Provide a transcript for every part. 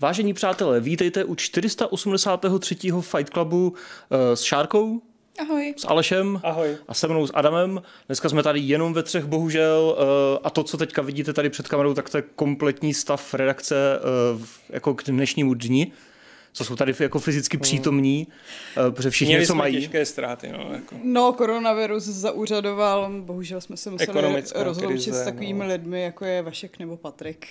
Vážení přátelé, vítejte u 483. Fight Clubu uh, s Šárkou, Ahoj. s Alešem Ahoj. a se mnou s Adamem. Dneska jsme tady jenom ve třech, bohužel. Uh, a to, co teďka vidíte tady před kamerou, tak to je kompletní stav redakce uh, jako k dnešnímu dni co jsou tady jako fyzicky přítomní, uh, protože všichni Měli něco jsme mají. těžké ztráty, no. Jako. No, koronavirus zaúřadoval, bohužel jsme se museli Ekonomická rozloučit krize, s takovými no. lidmi, jako je Vašek nebo Patrik.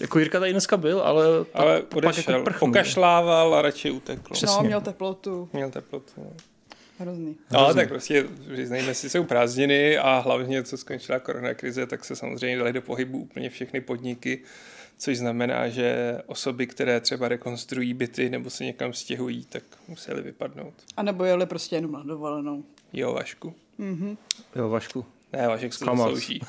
Jako Jirka tady dneska byl, ale, Ale pak, pak odešel, jako prchnul. pokašlával a radši utekl. Přesně. No, měl teplotu, Měl teplotu. No. hrozný. Ale tak prostě, přiznejme si, jsou prázdniny a hlavně, co skončila koronakrize, tak se samozřejmě dali do pohybu úplně všechny podniky, což znamená, že osoby, které třeba rekonstruují byty nebo se někam stěhují, tak museli vypadnout. A nebo jeli prostě jenom na dovolenou. Jo, Vašku. Jo, Vašku. Ne, Vašek se Zklamal. zaslouží.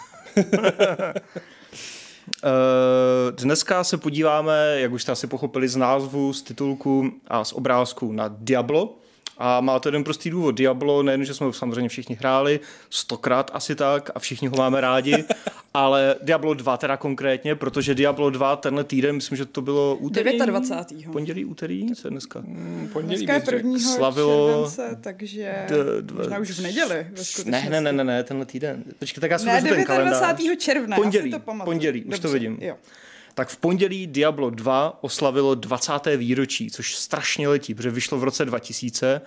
Eh, Dneska se podíváme, jak už jste asi pochopili z názvu, z titulku a z obrázku na Diablo. A má to jeden prostý důvod. Diablo, nejen, že jsme ho samozřejmě všichni hráli, stokrát asi tak a všichni ho máme rádi, ale Diablo 2 teda konkrétně, protože Diablo 2 tenhle týden, myslím, že to bylo úterý. 29. Pondělí, úterý, co je dneska? Mm, Pondělí Dneska je prvního Slavilo- července, takže D- dva- možná už v neděli. Ve Ne, ne, ne, ne, ne, tenhle týden. Počkej, tak já si Ne, vezmu ten kalendář. 29. června, Pondělí, já si to pamatuju. pondělí, už to vidím. Jo. Tak v pondělí Diablo 2 oslavilo 20. výročí, což strašně letí, protože vyšlo v roce 2000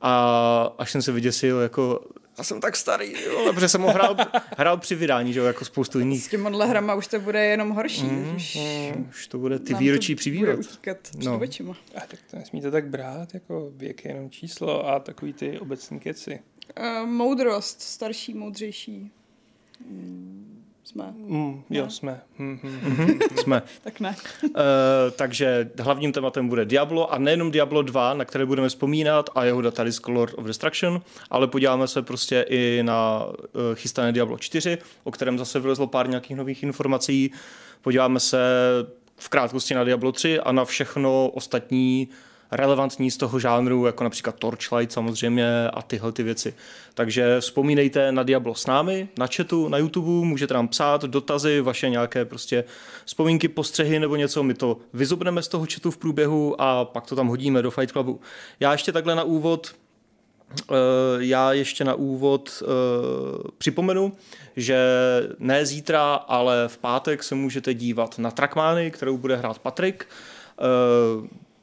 a až jsem se vyděsil, jako já jsem tak starý, jo, protože jsem ho hrál, hrál při vydání, že jo, jako spoustu S jiných. těma hrama už to bude jenom horší. Mhm, Už Už to bude ty výročí bude přibývat. utíkat No. očima. A tak to nesmíte tak brát, jako věk je jenom číslo a takový ty obecní keci. Uh, moudrost, starší, moudřejší. Mm, Jsme. Mm, jo, Ne. jsme. Mm, mm. Jsme. Tak ne. Uh, takže hlavním tématem bude Diablo a nejenom Diablo 2, na které budeme vzpomínat a jeho datadisk Lord of Destruction, ale podíváme se prostě i na uh, chystané Diablo 4, o kterém zase vylezlo pár nějakých nových informací. Podíváme se v krátkosti na Diablo 3 a na všechno ostatní relevantní z toho žánru, jako například Torchlight samozřejmě a tyhle ty věci. Takže vzpomínejte na Diablo s námi, na chatu, na YouTube, můžete nám psát dotazy, vaše nějaké prostě vzpomínky, postřehy nebo něco, my to vyzobneme z toho chatu v průběhu a pak to tam hodíme do Fight Clubu. Já ještě takhle na úvod Eh, já ještě na úvod eh, připomenu, že ne zítra, ale v pátek se můžete dívat na Trackmany, kterou bude hrát Patrik.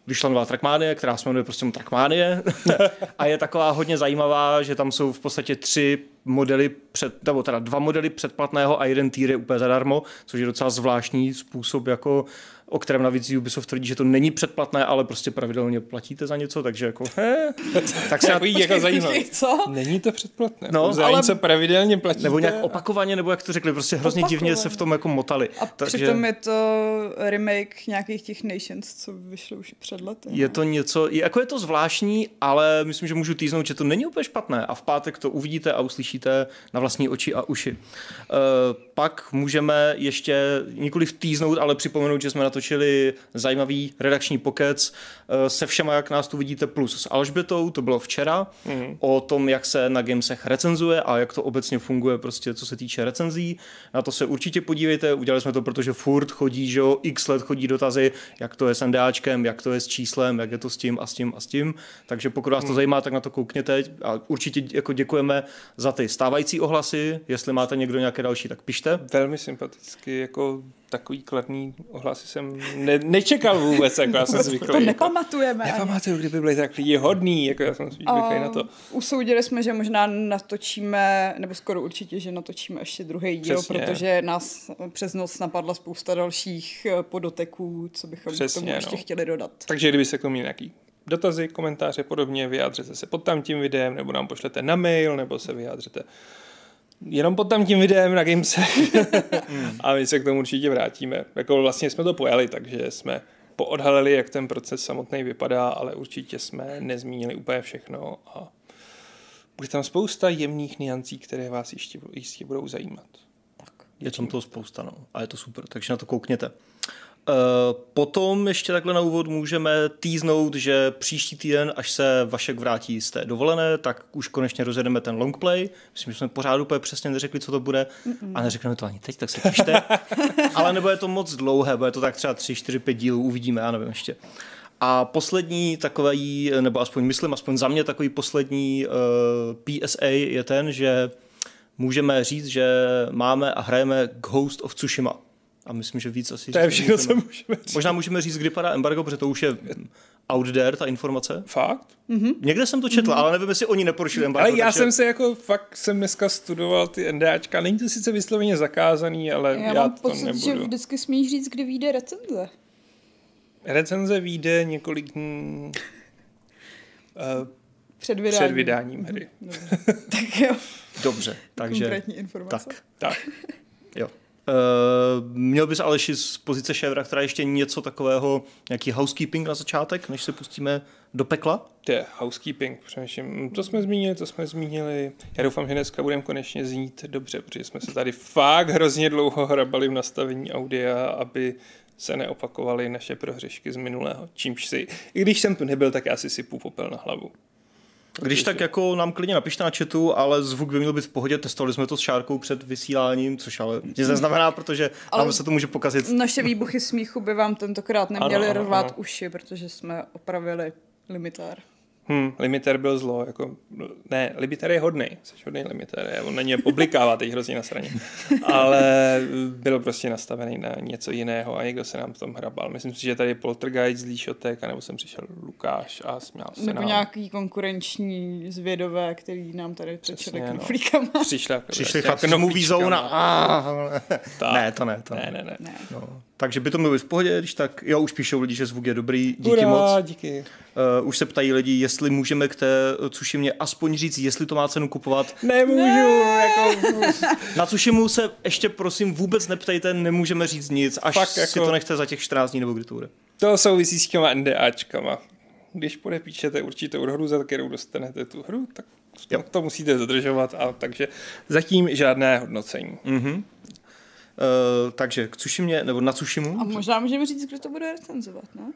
Vyšla nová Trackmanie, která se jmenuje prostě Trackmanie a je taková hodně zajímavá, že tam jsou v podstatě tři modely, před, nebo teda dva modely předplatného a jeden týr je úplně zadarmo, což je docela zvláštní způsob, jako, o kterém navíc Ubisoft tvrdí, že to není předplatné, ale prostě pravidelně platíte za něco, takže jako, he, tak se jako zajímavý. Počkej, co? Není to předplatné. No, za ale- něco pravidelně platíte. nebo nějak opakovaně, nebo jak to řekli, prostě hrozně divně se v tom jako motali. A Takže... přitom je to remake nějakých těch Nations, co vyšlo už před lety. Je to něco, jako je to zvláštní, ale myslím, že můžu týznout, že to není úplně špatné a v pátek to uvidíte a uslyšíte na vlastní oči a uši. Uh, pak můžeme ještě nikoli týznout, ale připomenout, že jsme natočili zajímavý redakční pokec uh, se všema, jak nás tu vidíte, plus s Alžbětou, to bylo včera, mm. o tom, jak se na Gamesech recenzuje a jak to obecně funguje, prostě co se týče recenzí. Na to se určitě podívejte, udělali jsme to, protože furt chodí, že jo, x let chodí dotazy, jak to je s NDAčkem, jak to je s číslem, jak je to s tím a s tím a s tím. Takže pokud vás to zajímá, tak na to koukněte a určitě jako děkujeme za ty stávající ohlasy. Jestli máte někdo nějaké další, tak pište. Velmi sympaticky, jako takový kladný ohlasy jsem ne- nečekal vůbec, jako já jsem zvyklý. To jako. nepamatujeme. ani. Nepamatuju, kdyby byli tak lidi hodný, jako já jsem zvyklý na to. Usoudili jsme, že možná natočíme, nebo skoro určitě, že natočíme ještě druhý díl, Přesně. protože nás přes noc napadla spousta dalších eh, podoteků, co bychom Přesně, k tomu ještě no. chtěli dodat. Takže kdyby se k tomu nějaký dotazy, komentáře podobně, vyjádřete se pod tam tím videem, nebo nám pošlete na mail, nebo se vyjádřete jenom pod tam tím videem na Gamese. a my se k tomu určitě vrátíme. Jako vlastně jsme to pojali, takže jsme poodhalili, jak ten proces samotný vypadá, ale určitě jsme nezmínili úplně všechno a bude tam spousta jemných niancí, které vás ještě, jistě budou zajímat. Je tam toho spousta, no. A je to super, takže na to koukněte. Potom ještě takhle na úvod můžeme týznout, že příští týden, až se Vašek vrátí z té dovolené, tak už konečně rozjedeme ten longplay. Myslím, že jsme pořád úplně přesně neřekli, co to bude Mm-mm. a neřekneme to ani teď, tak se pište. Ale nebude to moc dlouhé, bude to tak třeba 3, 4, 5 dílů, uvidíme, já nevím ještě. A poslední takový, nebo aspoň myslím, aspoň za mě takový poslední uh, PSA je ten, že můžeme říct, že máme a hrajeme Ghost of Tsushima. A myslím, že víc asi To je všechno, co můžeme říct. Možná můžeme říct, kdy padá embargo, protože to už je out there, ta informace. Fakt? Mm-hmm. Někde jsem to četl, mm-hmm. ale nevím, jestli oni neporušili embargo. Ale já takže... jsem se jako, fakt jsem dneska studoval ty NDAčka. Není to sice vysloveně zakázaný, ale já, já mám to pocit, nebudu. že vždycky smíš říct, kdy vyjde recenze. Recenze vyjde několik dní uh, před vydáním, před vydáním hry. tak jo. Dobře, takže... Konkrétní informace. Tak. tak. Jo. Uh, měl bys Aleši z pozice šévra, která ještě něco takového, nějaký housekeeping na začátek, než se pustíme do pekla? To je housekeeping, přemýšlím. To jsme zmínili, to jsme zmínili. Já doufám, že dneska budeme konečně znít dobře, protože jsme se tady fakt hrozně dlouho hrabali v nastavení audia, aby se neopakovaly naše prohřešky z minulého. Čímž si, i když jsem tu nebyl, tak já si sypu popel na hlavu. Když tak jako nám klidně napište na chatu, ale zvuk by měl být v pohodě. Testovali jsme to s Šárkou před vysíláním, což ale nic neznamená, protože ale nám se to může pokazit. Naše výbuchy smíchu by vám tentokrát neměly rvát uši, protože jsme opravili limitár. Hmm, limiter byl zlo, jako, ne, limiter je hodný, jsi hodný limiter, on na ně oblikává teď hrozně na straně, ale byl prostě nastavený na něco jiného a někdo se nám v tom hrabal. Myslím si, že tady je Poltergeist z Líšotek, anebo jsem přišel Lukáš a směl se Nebo nám. nějaký konkurenční zvědové, který nám tady přečeli knoflíkama. No. Přišli, Přišli fakt movie zone Ne, to ne, to ne. Ne, ne, ne. No. Takže by to mělo být v pohodě, když tak, jo, už píšou lidi, že zvuk je dobrý, díky Ura, moc. díky. Uh, už se ptají lidi, jestli můžeme k té Cušimě aspoň říct, jestli to má cenu kupovat. Nemůžu, ne. jako... Na Cušimu se ještě prosím vůbec neptejte, nemůžeme říct nic, až Fakt, jako... si to nechte za těch 14 dní nebo kdy to bude. To souvisí s těma NDAčkama. Když podepíšete určitou hru, za kterou dostanete tu hru, tak jo. to musíte zadržovat, a takže zatím žádné hodnocení. Mm-hmm. Uh, takže k Cušimě, nebo na Cušimu. A možná můžeme říct, kdo to bude recenzovat, ne?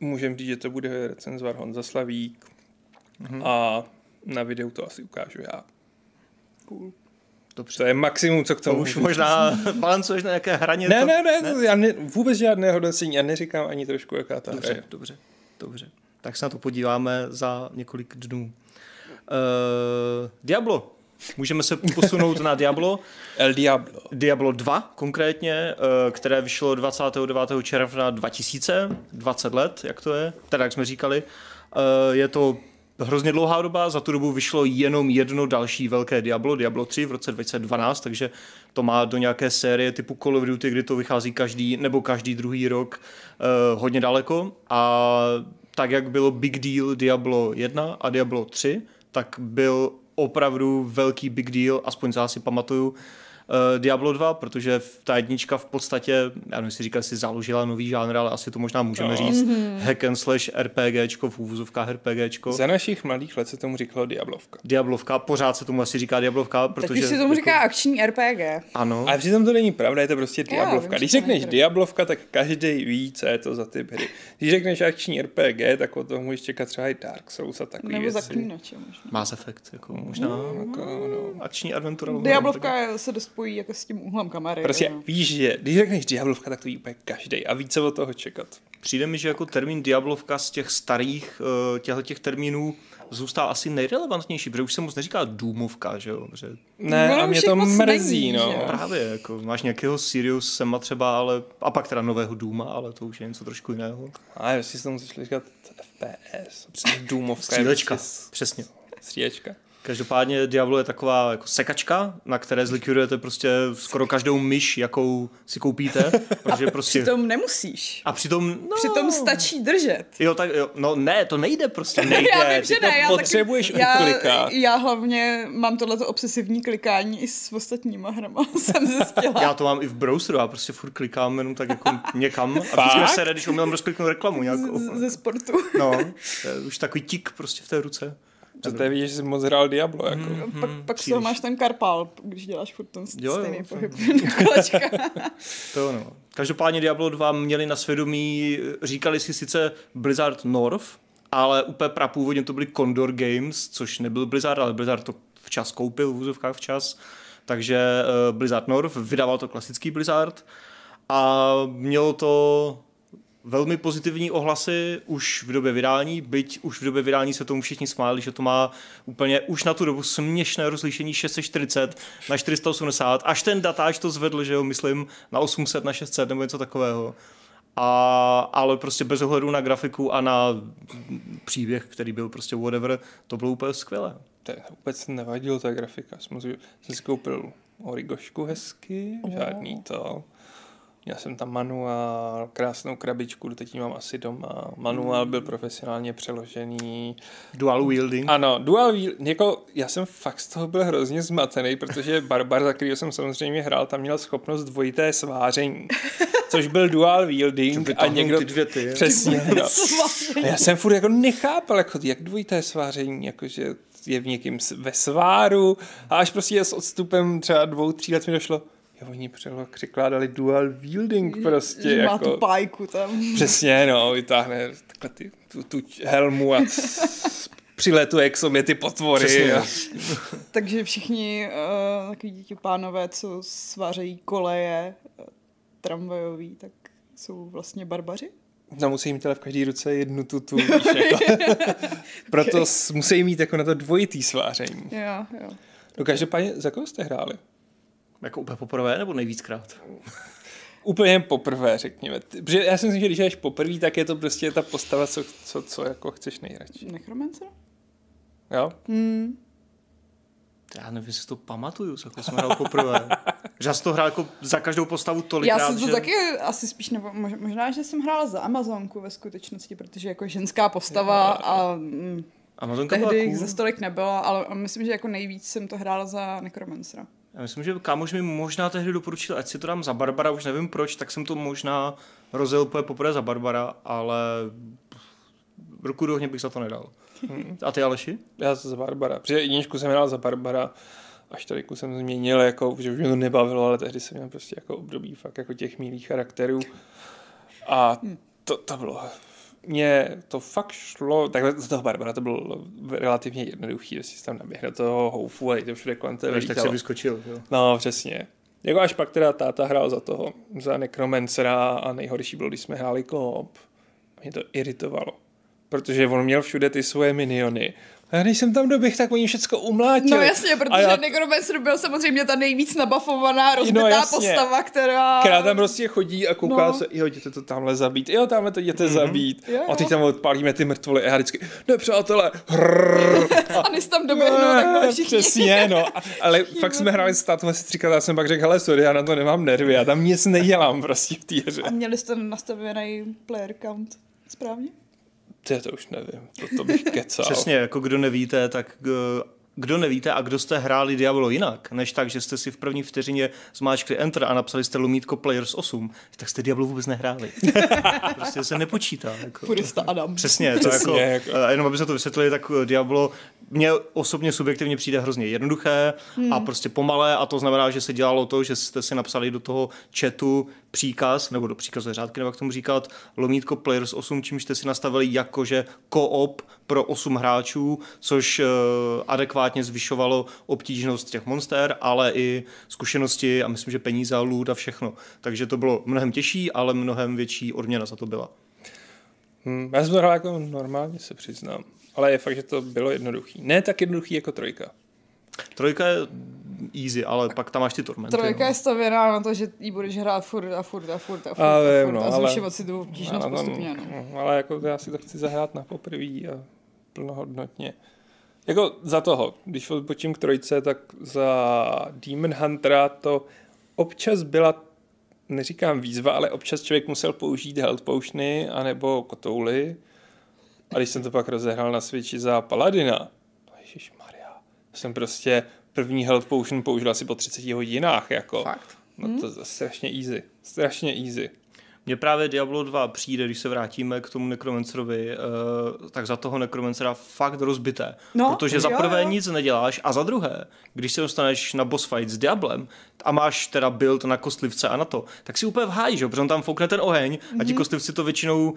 Můžeme říct, že to bude recenzovat Honza Slavík mm-hmm. a na videu to asi ukážu já. Cool. Dobře. To je maximum, co k tomu. To už možná balancuješ na nějaké hraně. Ne, ne, ne, ne? já ne, vůbec žádné hodnocení a neříkám ani trošku, jaká ta dobře, hra je. Dobře, dobře. Tak se na to podíváme za několik dnů. Uh, Diablo. Můžeme se posunout na Diablo. El Diablo. Diablo 2 konkrétně, eh, které vyšlo 29. června 2000, 20 let, jak to je, teda jak jsme říkali. Eh, je to hrozně dlouhá doba, za tu dobu vyšlo jenom jedno další velké Diablo, Diablo 3 v roce 2012, takže to má do nějaké série typu Call of Duty, kdy to vychází každý nebo každý druhý rok eh, hodně daleko a tak, jak bylo Big Deal Diablo 1 a Diablo 3, tak byl opravdu velký big deal, aspoň já si pamatuju, Diablo 2, protože ta jednička v podstatě, já nevím, si říkal, si založila nový žánr, ale asi to možná můžeme no. říct, mm-hmm. hack and slash RPGčko, v úvozovkách RPGčko. Za našich mladých let se tomu říkalo Diablovka. Diablovka, pořád se tomu asi říká Diablovka, protože... Teď si tomu říká jako... akční RPG. Ano. Ale přitom to není pravda, je to prostě Diablovka. Když řekneš Diablovka, tak každý ví, co je to za typ hry. Když řekneš akční RPG, tak od toho můžeš čekat třeba i Dark Souls a takový Nebo věci. zaklínače možná. Mass Effect, jako možná. No, jako, no. Akční adventura. Diablovka se dost spojí jako s tím úhlem kamery. Prostě no. víš, že když řekneš Diablovka, tak to ví úplně každý a ví, co od toho čekat. Přijde mi, že jako termín Diablovka z těch starých eh, těchto těch termínů zůstal asi nejrelevantnější, protože už se moc neříká Důmovka, že jo? Že... Ne, no, a mě to mrzí, není, no. Že? Právě, jako máš nějakého Sirius Sema třeba, ale, a pak teda nového Důma, ale to už je něco trošku jiného. A já si tomu začal říkat FPS, přesně Důmovka. Střílečka, přesně. Střílečka. Každopádně Diablo je taková jako sekačka, na které zlikvidujete prostě skoro každou myš, jakou si koupíte. Protože prostě... Přitom nemusíš. A přitom... No... Přitom stačí držet. Jo, tak jo, no ne, to nejde prostě. Nejde, já vím, že ne, já potřebuješ taky. Já, já hlavně mám tohleto obsesivní klikání i s ostatníma hrama, jsem zjistila. já to mám i v browseru, já prostě furt klikám jenom tak jako někam. A vždycky se když umím rozkliknout reklamu nějakou. Z, ze sportu. no, to je už takový tik prostě v té ruce. To je vidět, že jsi moc hrál Diablo. Jako. Mm, pak, pak z toho máš ten karpal, když děláš furt ten Jo, jo, stejný fakt. pohyb. To no. Každopádně Diablo 2 měli na svědomí, říkali si sice Blizzard North, ale úplně prapůvodně to byly Condor Games, což nebyl Blizzard, ale Blizzard to včas koupil, v úzovkách včas. Takže uh, Blizzard North, vydával to klasický Blizzard a mělo to velmi pozitivní ohlasy už v době vydání, byť už v době vydání se tomu všichni smáli, že to má úplně už na tu dobu směšné rozlišení 640 na 480, až ten datáč to zvedl, že jo, myslím, na 800 na 600 nebo něco takového. A, ale prostě bez ohledu na grafiku a na příběh, který byl prostě whatever, to bylo úplně skvělé. To vůbec nevadilo ta grafika. Jsem si, jsem si koupil origošku hezky, žádný to. Měl jsem tam manuál, krásnou krabičku, teď ji mám asi doma. Manuál byl profesionálně přeložený. Dual wielding. Ano, dual wheel, jako, já jsem fakt z toho byl hrozně zmatený, protože Barbar, za kterého jsem samozřejmě hrál, tam měl schopnost dvojité sváření, což byl dual wielding a někdo... ty dvě ty. Přesně, no. A já jsem furt jako nechápal, jako, jak dvojité sváření, jakože je v někým ve sváru a až prostě s odstupem třeba dvou, tří let mi došlo, jo, oni přelo- překládali dual wielding prostě, Že má jako, tu pájku tam. přesně, no, vytáhne takhle ty, tu, tu helmu a přiletuje k sobě ty potvory. Přesně. A, Takže všichni uh, takový ti pánové, co svářejí koleje uh, tramvajový, tak jsou vlastně barbaři? no, musí mít ale v každé ruce jednu tu, tu víš, jako. Proto s- musí mít jako na to dvojitý sváření. Jo, jo. No každopádně, za koho jste hráli? Jako úplně poprvé nebo nejvíckrát? Úplně poprvé, řekněme. Protože já si myslím, že když jdeš poprvé, tak je to prostě ta postava, co, co, co jako chceš nejradši. Necromancer? Jo? Hmm. Já nevím, jestli to pamatuju, co jako jsem hrál poprvé. že já jsem to hrál jako za každou postavu tolikrát, Já jsem to že... taky asi spíš, nebo mož- možná, že jsem hrála za Amazonku ve skutečnosti, protože jako ženská postava a mm, Amazonka byla tehdy jich cool. za stolik nebylo, ale myslím, že jako nejvíc jsem to hrála za Necromancera. Já myslím, že kámoš mi možná tehdy doporučil, ať si to dám za Barbara, už nevím proč, tak jsem to možná rozjel úplně poprvé za Barbara, ale ruku do ohně bych za to nedal. A ty Aleši? Já za Barbara. Protože jedničku jsem hrál za Barbara, až tolik jsem změnil, jako, že už mě to nebavilo, ale tehdy jsem měl prostě jako období fakt jako těch milých charakterů. A to, to bylo mně to fakt šlo, takhle z toho Barbara to bylo relativně jednoduchý, že si tam naběh do toho houfu a to všude kolem tebe tak se vyskočil. Jo. No, přesně. Jako až pak teda táta hrál za toho, za Necromancera a nejhorší bylo, když jsme hráli koop. Mě to iritovalo. Protože on měl všude ty svoje miniony. A když jsem tam doběh, tak oni všecko umlátili. No jasně, protože a já, Necromancer byl samozřejmě ta nejvíc nabafovaná, rozbitá No jasně. postava, která... která tam prostě chodí a kouká No. se, jo, jděte to tamhle zabít, jo, tamhle to jděte zabít. Jo, A teď jo. tam odpálíme ty mrtvoly a já vždycky, ne přátelé, hrrr, A než tam doběhnou, tak všichni. Přesně, no. A- Ale fakt jsme hráli s tátou asi třikrát, já jsem pak řekl, hele, sorry, já na to nemám nervy, já tam nic nedělám prostě v té hře. A měli jste nastavený player count správně? To, to už nevím, to, to bych kecal. Přesně, jako kdo nevíte, tak eh, kdo nevíte a kdo jste hráli Diablo jinak, než tak, že jste si v první vteřině zmáčkli Enter a napsali jste lomítko Players 8, tak jste Diablo vůbec nehráli. prostě se nepočítá. Jako. Purista Adam. Přesně, to Přesně, jako, jako- jako... jenom aby se to vysvětlili, tak eh, Diablo mně osobně subjektivně přijde hrozně jednoduché hmm. a prostě pomalé a to znamená, že se dělalo to, že jste si napsali do toho chatu příkaz, nebo do příkazu řádky, nebo jak tomu říkat, lomítko Players 8, čímž jste si nastavili jakože co-op pro 8 hráčů, což uh, adekvátně zvyšovalo obtížnost těch monster, ale i zkušenosti a myslím, že peníze a loot a všechno. Takže to bylo mnohem těžší, ale mnohem větší odměna za to byla. Hmm, já jsem to hrál jako normálně, se přiznám. Ale je fakt, že to bylo jednoduchý. Ne tak jednoduchý jako trojka. Trojka je easy, ale pak tam máš ty tormenty. Trojka no. je stavěná na to, že jí budeš hrát furt a furt a furt a furt A a, furt no, a ale- zvyšovat si tu obtížnost postupně. No. no, ale jako já si to chci zahrát na poprvé a plnohodnotně. Jako za toho, když odpočím k trojce, tak za Demon Huntera to občas byla, neříkám výzva, ale občas člověk musel použít health potiony anebo kotouly. A když jsem to pak rozehrál na Switchi za Paladina, Maria, jsem prostě první health potion použil asi po 30 hodinách, jako. Fakt. No to je strašně easy, strašně easy. Mně právě Diablo 2 přijde, když se vrátíme k tomu Necromancerovi, uh, tak za toho Necromancera fakt rozbité. No, protože za prvé jo. nic neděláš a za druhé, když se dostaneš na boss fight s Diablem a máš teda build na kostlivce a na to, tak si úplně v háji, že protože on tam foukne ten oheň a ti kostlivci to většinou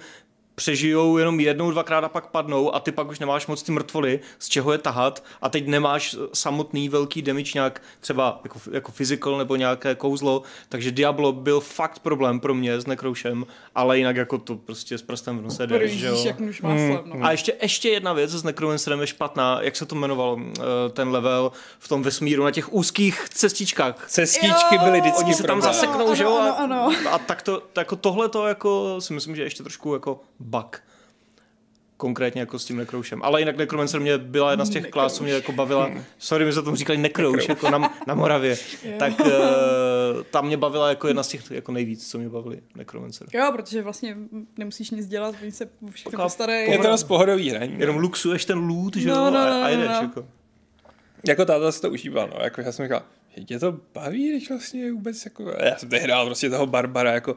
přežijou jenom jednou, dvakrát a pak padnou a ty pak už nemáš moc ty mrtvoly, z čeho je tahat a teď nemáš samotný velký damage nějak třeba jako, jako physical nebo nějaké kouzlo, takže Diablo byl fakt problém pro mě s Nekroušem, ale jinak jako to prostě s prstem v nose jde, že jo. jak nůž máslem. No. A ještě, ještě jedna věc s Necromancerem je špatná, jak se to jmenovalo, eh, ten level v tom vesmíru na těch úzkých cestičkách. Cestičky byly vždycky Oni se tam problém. zaseknou, Ano, že jo? ano, a- ano. A tak to, to jako tohle to jako si myslím, že je ještě trošku jako bug. Konkrétně jako s tím nekroušem. Ale jinak Necromancer mě byla jedna z těch klás, co mě jako bavila. Sorry, my jsme tomu říkali nekrouš, jako na, na Moravě. tak uh, tam mě bavila jako jedna z těch jako nejvíc, co mě bavili Necromancer. Jo, protože vlastně nemusíš nic dělat, oni se všechno Taková postarají. Je to dost pohodový hraní. Jenom luxuješ ten loot, že jo, No, no, a, no, a jedeš. no. Jako. Jako táta si to užíval, no. Jako já jsem říkal, že tě to baví, když vlastně vůbec jako... Já jsem tehdy hrál prostě toho Barbara, jako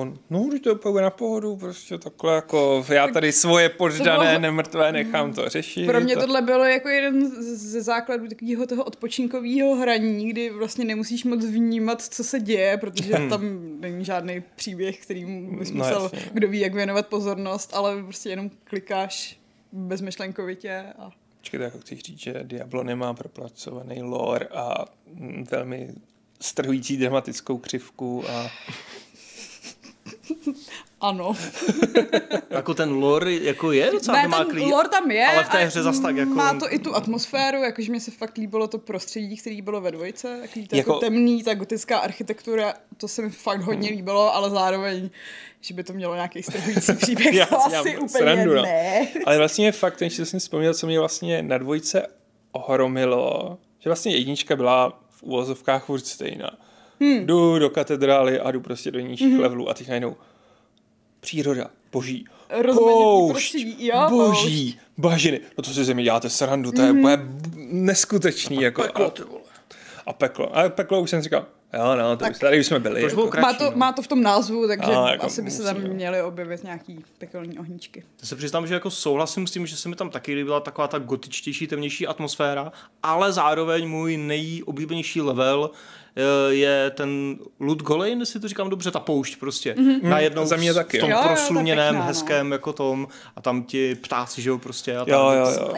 on, no, když to úplně na pohodu, prostě takhle jako, já tady svoje poddané, bylo- nemrtvé nechám to řešit. Pro mě to... tohle bylo jako jeden ze základů takového toho odpočinkového hraní, kdy vlastně nemusíš moc vnímat, co se děje, protože tam není žádný příběh, kterým bys No, musel, jasně. kdo ví, jak věnovat pozornost, ale prostě jenom klikáš bezmyšlenkovitě a Počkejte, jako chci říct, že Diablo nemá propracovaný lore a mm, velmi strhující dramatickou křivku a ano. jako ten lore jako je docela Ne, ten lore tam je. ale v té hře zas tak jako- Má to i tu atmosféru, jakože mě se fakt líbilo to prostředí, který bylo ve dvojce, takový to jako, Jako- temný, ta gotická architektura, to se mi fakt hodně líbilo, ale zároveň, že by to mělo nějaký strhující příběh, Já to si asi dělám úplně srandu, ne. Ale vlastně je fakt, ten, že jsem si vzpomněl, co mě vlastně na dvojce ohromilo, že vlastně jednička byla v úvozovkách furt stejná. Hmm. Jdu do katedrály a jdu prostě do nižších hmm. levelů a teď najednou příroda, boží, poušť, prostředí, jo, boží, bažiny. No to si ze mě děláte srandu, to je úplně neskutečný. Jako, Peklo, ty vole. a peklo. A peklo už jsem říkal, jo no, to už, tady už jsme byli. Jako. kratší, Má to, no. má to v tom názvu, takže No, jako asi by se tam musíme. měly objevit nějaký pekelný ohníčky. Já se přiznám, že jako souhlasím s tím, že se mi tam taky líbila taková ta gotičtější, temnější atmosféra, ale zároveň můj nejoblíbenější level je ten Lud Golein, jestli to říkám dobře, ta poušť prostě. Mm-hmm. Najednou Za mě taky, v tom jo. Jo, jo, to prosluněném, no. hezkém jako tom a tam ti ptáci, že jo, prostě. A tam, Jo, jo, jo.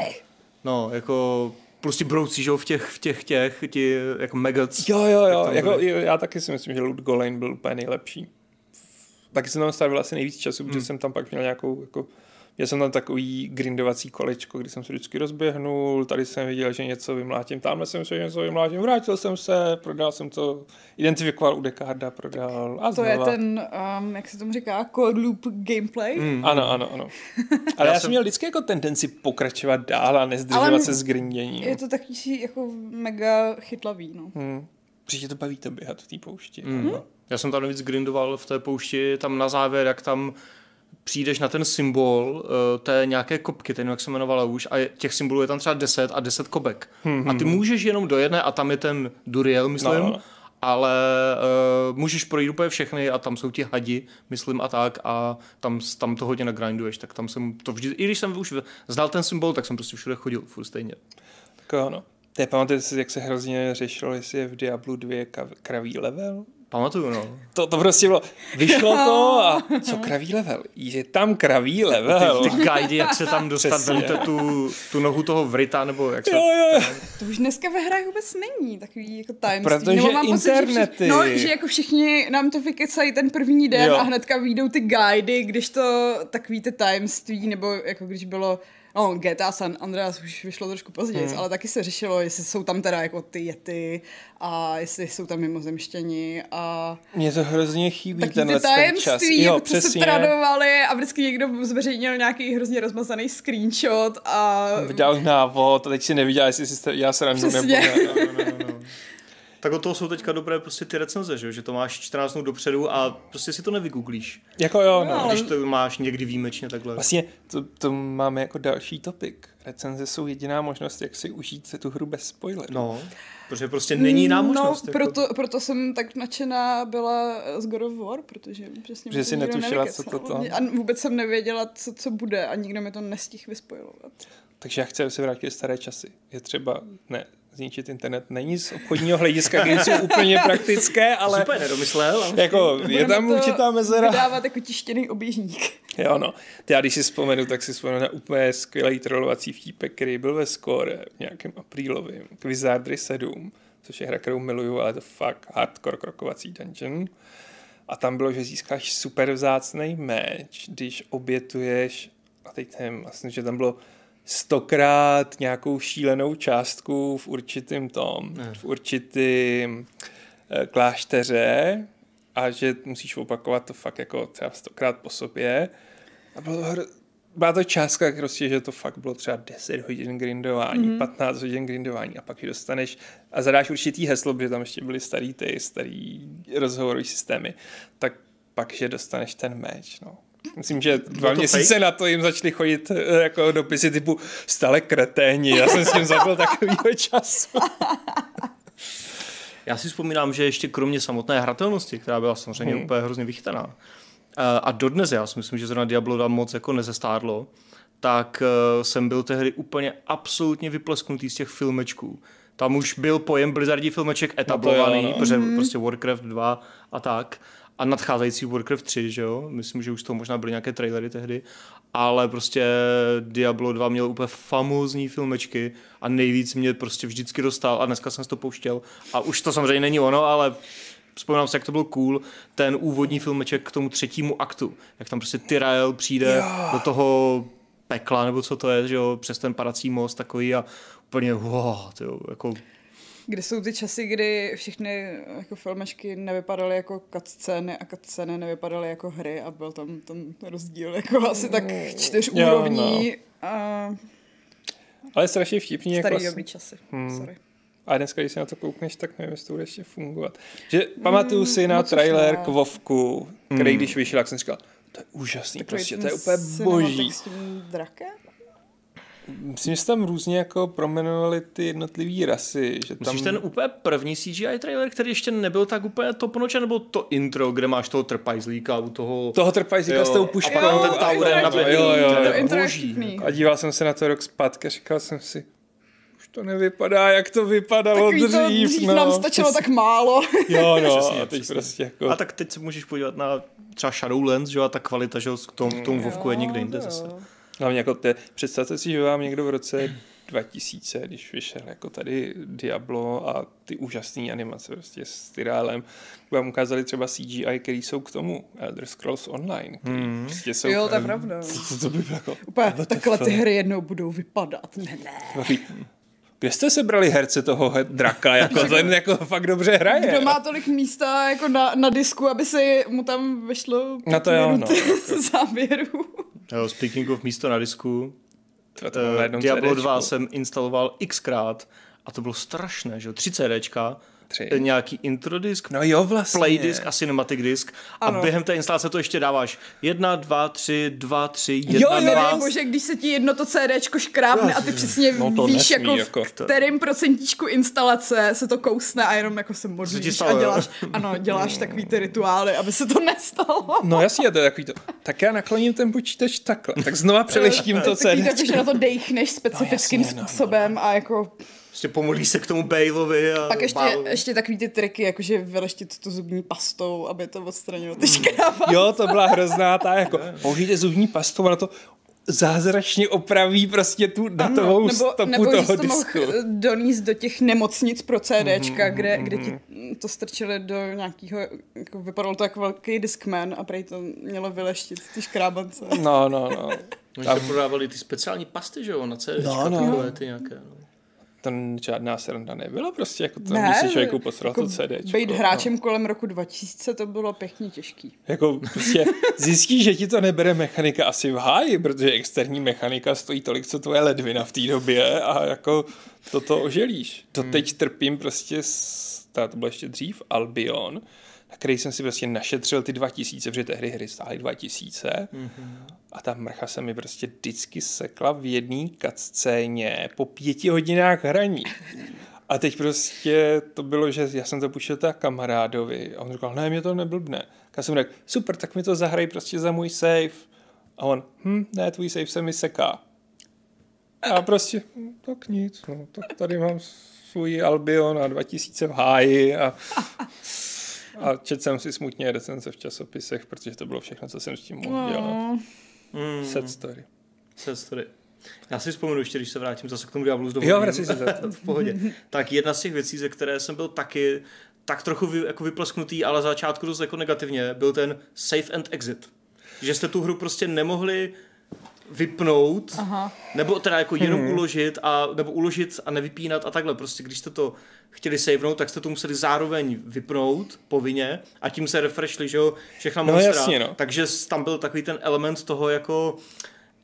No, jako prostě broucí, že jo, v těch, v těch, těch, ti jako maggots. Jo, jo, jak jo. Jako, byly. já taky si myslím, že Lud Golein byl úplně nejlepší. Taky jsem tam strávil asi nejvíc času, protože Hmm. jsem tam pak měl nějakou, jako, měl jsem tam takový grindovací kolečko, kdy jsem se vždycky rozběhnul, tady jsem viděl, že něco vymlátím, tamhle jsem se něco vymlátím, vrátil jsem se, prodal jsem to, identifikoval u Dekarda, prodal a To je znova. ten, um, jak se tomu říká, code loop gameplay. Mm. Ano, ano, ano. Ale já, Já jsem měl vždycky jako tendenci pokračovat dál a nezdržovat Ale se s grinděním. Je to takový jako mega chytlavý, no. Hmm. Přijde to baví to běhat v té poušti. Mm. Já jsem tam navíc grindoval v té poušti, tam na závěr, jak tam přijdeš na ten symbol uh, té nějaké kopky, ten jak se jmenovala už, a je- těch symbolů je tam třeba 10 a 10 kopek. Hmm, a ty můžeš jenom do jedné a tam je ten Duriel, myslím, No, no, ale uh, můžeš projít úplně všechny a tam jsou ti hadi, myslím a tak a tam, tam to hodně nagrinduješ, tak tam jsem to vždy, i když jsem už znal ten symbol, tak jsem prostě všude chodil, furt stejně. Tak no. Ty pamatujete si, jak se hrozně řešilo, jestli je v Diablu 2 kav- kravý level? Pamatuju, no. To, to prostě bylo, vyšlo to a co kravý level? Je tam kravý level. Ty, ty guidy, jak se tam dostat, Přesně. vemte tu, tu nohu toho vrita, nebo jak se... Jo, jo. To už dneska ve hrách vůbec není takový jako tajemství. Protože Nebo mám pocit, že internety. všichni, no, že jako všichni nám to vykecají ten první den Jo. a hnedka vyjdou ty guidy, když to takový ty tajemství, nebo jako když bylo No, GTA San Andreas už vyšlo trošku později, hmm. ale taky se řešilo, jestli jsou tam teda jako ty jety a jestli jsou tam mimozemštěni a Mně to hrozně chybí taky tenhle ty ten čas. tajemství, Jo, co se tradovali a vždycky někdo zveřejnil nějaký hrozně rozmazaný screenshot a Vydal návod a teď si neviděl, jestli si jste- já srandu nebo Přesně. ne. No, no, no, no. Tak od toho jsou teďka dobré prostě ty recenze, že, jo? že to máš 14 dnů dopředu a prostě si to nevygooglíš. Jako jo, no. No, Když to máš někdy výjimečně takhle. Vlastně to, to máme jako další topik. Recenze jsou jediná možnost, jak si užít se tu hru bez spoilerů. No, protože prostě není jiná možnost. No, jako- proto, proto jsem tak nadšená byla z God of War, protože přesně Že mi jsi netušila, co to tam- A vůbec jsem nevěděla, co, co bude a nikdo mi to nestihl vyspojovat. Takže já chci, aby se vrátili staré časy. Je třeba, ne, zničit internet není z obchodního hlediska, kdy jsou úplně praktické, ale Super, nedomyslel. ale- jako je tam to určitá mezera. Vydávat jako tištěný oběžník. Jo, no. Já když si vzpomenu, tak si vzpomenu na úplně skvělý trollovací vtípek, který byl ve score v nějakém aprílovém. Wizardry 7, což je hra, kterou miluju, ale to fakt hardcore krokovací dungeon. A tam bylo, že získáš super vzácný meč, když obětuješ, a teď nevím, vlastně, že tam bylo stokrát nějakou šílenou částku v určitým tom, v určitým eh, klášteře a že musíš opakovat to fakt jako třeba stokrát po sobě. A bylo to hr... byla to částka prostě, že to fakt bylo třeba 10 hodin grindování, mm. 15 hodin grindování a pak ji dostaneš a zadáš určitý heslo, protože tam ještě byly starý ty, starý rozhovorové systémy, tak pak, že dostaneš ten meč, no. Myslím, že dva to měsíce fake? na to jim začaly chodit eh, jako dopisy typu stále kreténi. Já jsem s tím zabil takovýho času. Já si vzpomínám, že ještě kromě samotné hratelnosti, která byla samozřejmě hmm. úplně hrozně vychytaná, eh, a dodnes já si myslím, že zrovna Diablo 2 moc jako nezestárlo, tak eh, jsem byl tehdy úplně absolutně vyplesknutý z těch filmečků. Tam už byl pojem Blizzardí filmeček etablovaný, no. no protože prostě Warcraft 2 a tak. A nadcházející Warcraft 3, že jo? Myslím, že už to možná byly nějaké trailery tehdy. Ale prostě Diablo 2 měl úplně famózní filmečky a nejvíc mě prostě vždycky dostal a dneska jsem to pouštěl. A už to samozřejmě není ono, ale vzpomínám si, jak to byl cool, ten úvodní filmeček k tomu třetímu aktu. Jak tam prostě Tyrael přijde Jo. do toho pekla, nebo co to je, že jo, přes ten padací most takový a úplně wow, tyjo, jako Kde jsou ty časy, kdy všechny jako filmečky nevypadaly jako cutscény a cutscény nevypadaly jako hry a byl tam ten rozdíl jako asi tak čtyř Jo, úrovní a Ale strašně vtipný. starý jako dobrý časy. Hmm. Sorry. A dneska, když se na to koukneš, tak nevím, jestli to bude ještě fungovat. Že pamatuju si na trailer k Vovku, který když vyšel, jak jsem říkal, to je úžasný, Takový prostě, to je úplně boží. S tím drakem? Myslím, že se tam různě jako promenovali ty jednotlivé rasy. Že tam... Myslíš ten úplně první CGI trailer, který ještě nebyl tak úplně top notch, nebo to intro, kde máš toho trpajzlíka u toho... Toho trpajícíka s tou puškou. A pak ten Tauren jo, na bední. jo, jo, to jo. To vtipný. A díval jsem se na to rok zpátky a říkal jsem si, už to nevypadá, jak to vypadalo Takový to dřív. dřív no. nám stačilo tak málo. Jo, no, Přesně, a teď přesně. prostě jako... A tak teď se můžeš podívat na třeba Shadowlands, že jo, a ta kvalita, že jo, k tomu, k tomu Vovku je někde jinde zase. Hlavně jako te, představte si, že vám někdo v roce 2000, když vyšel jako tady Diablo a ty úžasné animace prostě s Tyrálem, vám ukázali třeba CGI, který jsou k tomu Elder Scrolls Online. Hmm. prostě jsou, Jo, to je pravda. Co, co to by bylo jako... Úplně, takhle ty hry jednou budou vypadat. Ne, ne. Kde jste sebrali herce toho draka? Jako, ten jako fakt dobře hraje. Kdo má tolik místa jako na, na disku, aby se mu tam vyšlo No to jo, no, jako. záběru. Jo, speaking of místo na disku, eh, Diablo CDčku. 2 jsem instaloval xkrát a to bylo strašné, že jo, tři CDčka, Tři. eh, nějaký introdisk, No jo, vlastně. playdisk a cinematic disk a během té instalace to ještě dáváš jedna, dva, tři, dva, tři, Jo, jedna, jo, dva. Nebo bože, když se ti jedno to CDčko škrábne a ty přesně No to víš, nesmí, jako, jako. v kterým procentíčku instalace se to kousne a jenom jako se modlíš stalo, a jo? děláš, ano, děláš takový ty rituály, aby se to nestalo. No jasně, to je takový to. Tak já nakloním ten počítač takhle. Tak znova přeleštím to Takový CD. to, že na to dejchneš specifickým No, jasně, no, no, způsobem a jako Prostě pomodlíš se k tomu Baleovi a pak ještě, ještě takový ty triky, jakože vyleštit to zubní pastou, aby to odstranilo ty škrába. Jo, to byla hrozná ta, jako použijte zubní pastu a na to zázračně opraví prostě tu datovou nebo, stopu nebo toho to mohl disku. donést do těch nemocnic pro CDčka, Mhm, kde, kde ti to strčili do nějakého, jako vypadalo to jako velký Discman a prej to mělo vyleštit ty škrábance. No, no, no. Oni se prodávali ty speciální pasty, že jo, na CD, No, no. takové ty nějaké. No. To žádná sranda nebyla, prostě jako to, Ne, když si člověku posral jako to CD. Být hráčem kolem roku 2000 to bylo pěkně těžký. Jako prostě zjistíš, že ti to nebere mechanika asi v háji, protože externí mechanika stojí tolik, co tvoje ledvina v té době a jako toto oželíš. To teď trpím prostě, s, to bylo ještě dřív, Albion, na který jsem si prostě našetřil ty 2000, protože tehdy hry stály 2000 a ta mrcha se mi prostě vždycky sekla v jedné cutscéně po pěti hodinách hraní. A teď prostě to bylo, že já jsem to půjčil tak kamarádovi a on říkal, ne, mě to neblbne. Já jsem řekl, super, tak mi to zahraj prostě za můj save. A on, hm, ne, tvůj save se mi seká. A prostě, hm, tak nic, no, tak tady mám svůj Albion a 2000 v háji a, a četl jsem si smutně recenze v časopisech, protože to bylo všechno, co jsem s tím mohl dělat. No, Mm, Set story. set story. Já si vzpomenu ještě, když se vrátím zase k tomu Diablu z Jo, vrací se to. v pohodě. Tak jedna z těch věcí, ze které jsem byl taky tak trochu vy, jako vyplesknutý, ale začátku dost jako negativně, byl ten save and exit. Že jste tu hru prostě nemohli vypnout, Aha. nebo teda jako jenom hmm. uložit a, nebo uložit a nevypínat a takhle. Prostě když jste to chtěli savenout, tak jste to museli zároveň vypnout povinně a tím se refreshli, že jo, všechna No monstra. jasně, no. Takže tam byl takový ten element toho jako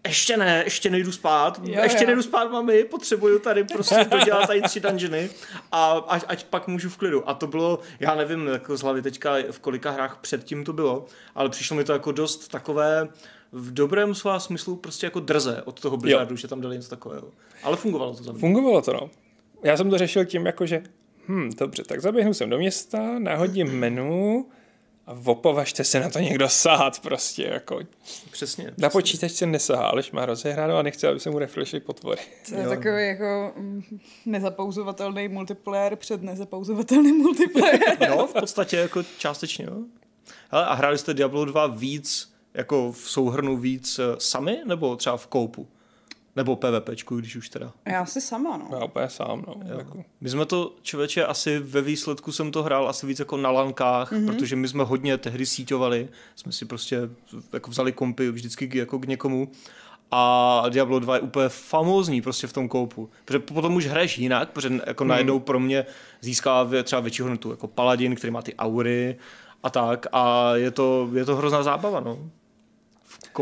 ještě ne, ještě nejdu spát, Jo, ještě jo. nejdu spát, mami, potřebuju tady prostě dodělat tady tři dungeony a ať, ať pak můžu v klidu. A to bylo, já nevím, jako z hlavy teďka v kolika hrách předtím to bylo, ale přišlo mi to jako dost takové v dobrém slova smyslu prostě jako drze od toho Blizzardu, že tam dali něco takového. Ale fungovalo to za mě. Fungovalo to, no. Já jsem to řešil tím, jako že, hm, dobře, tak zaběhnu sem do města, nahodím menu a opovažte se na to někdo sát prostě, jako. Přesně. Na přesně. počítač se nesahá, Aleš má rozehráno a nechce, aby se mu refreshly potvory. To je Jo. takový jako mm, nezapouzovatelný multiplayer před nezapouzovatelným multiplayer. Jo, v podstatě jako částečně, jo. Hele, a hráli jste Diablo 2 víc, jako v souhrnu víc eh, sami, nebo třeba v koupu? Nebo PvPčku, když už teda. Já si sama, no. Já úplně sám, no. Jako. My jsme to, člověče, asi ve výsledku jsem to hrál asi víc jako na lankách, mm-hmm. protože my jsme hodně tehdy síťovali, jsme si prostě jako vzali kompy vždycky k- jako k někomu a Diablo 2 je úplně famózní prostě v tom koupu, protože potom už hraješ jinak, protože jako mm. najednou pro mě získá třeba větší hodnotu jako paladin, který má ty aury a tak a je to, je to hrozná zábava, no,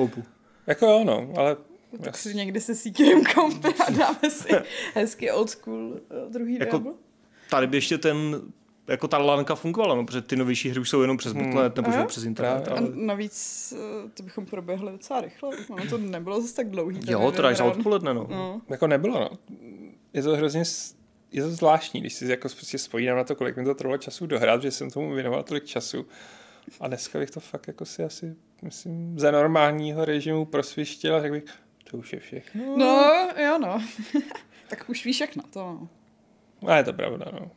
koupu. jako jo, no, ale Tak si někdy se sítím kompy a dáme si hezky old school eh, druhý Jako- Diablo. Tady by ještě ten jako ta lanka fungovala, no, protože ty novější hry už jsou jenom přes Botnet nebo že přes internet. Právě. A Ale... navíc eh, to bychom proběhli docela rychle. Ono to nebylo zase tak dlouhý. Jo, teda až za odpoledne, no. No. jako nebylo, no. Je to hrozně, s- je to zvláštní, když si jako prostě spojím na to, kolik mi to trvalo času dohrát, že jsem tomu věnoval tolik času. A dneska bych to fakt jako si asi, myslím, za normálního režimu prosvištěl a řekl bych, to už je všechno. no, jo no. tak už víš jak na to. No. A je to pravda, no.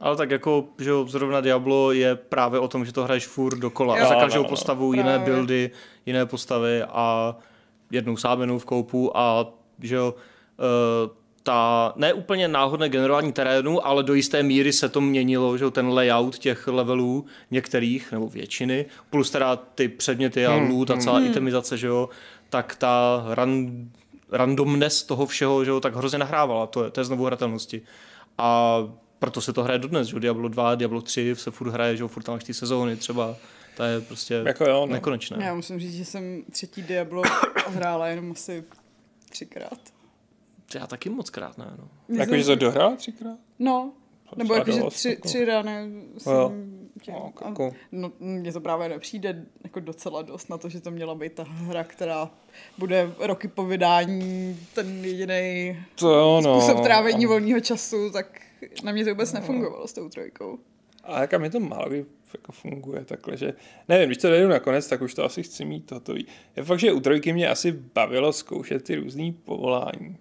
Ale tak jako, že jo, zrovna Diablo je právě o tom, že to hraješ furt dokola. Jo. a za každou no, no. postavu jiné Právě. buildy, jiné postavy a jednou sábenou v koupu a že jo, uh, ta ne úplně náhodné generování terénu, ale do jisté míry se to měnilo, že jo, ten layout těch levelů některých, nebo většiny, plus teda ty předměty a Hmm, loot a celá itemizace, že jo, tak ta ran, randomness toho všeho, že jo, tak hrozně nahrávala, to je, to je znovu hratelnosti. A proto se to hraje dodnes, že jo, Diablo 2, Diablo 3 se furt hraje, že jo, furt tam máš ty sezóny třeba, to je prostě Jako jo, no. nekonečné. Já musím říct, že jsem třetí Diablo hrála jenom asi třikrát. Já taky moc krát ne, no. Jakože to dohrál třikrát? No, nebo jakože tři, jako. tři rany jsem Jo. tím, No, a- jako. no, mně to právě nepřijde jako docela dost na to, že to měla být ta hra, která bude roky po vydání ten jediný no. způsob trávení volného času, tak na mě to vůbec nefungovalo s tou trojkou. A jaká mi to málo jako funguje takhle, že nevím, když to dojdu nakonec, tak už to asi chci mít hotový. Je fakt, že u trojky mě asi bavilo zkoušet ty různý povolání.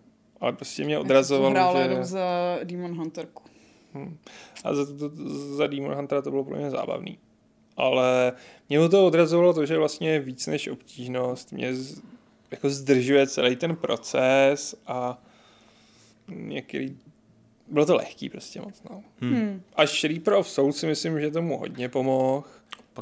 Ale prostě mě Já jsem odrazovalo, že... jenom za Demon Hunterku. A za, to, za Demon Huntera to bylo pro mě zábavný. Ale mě to odrazovalo to, že vlastně víc než obtížnost mě z, jako zdržuje celý ten proces a některý... Bylo to lehký prostě moc, no. Hmm. Až Reaper of Soul si myslím, že tomu hodně pomohl.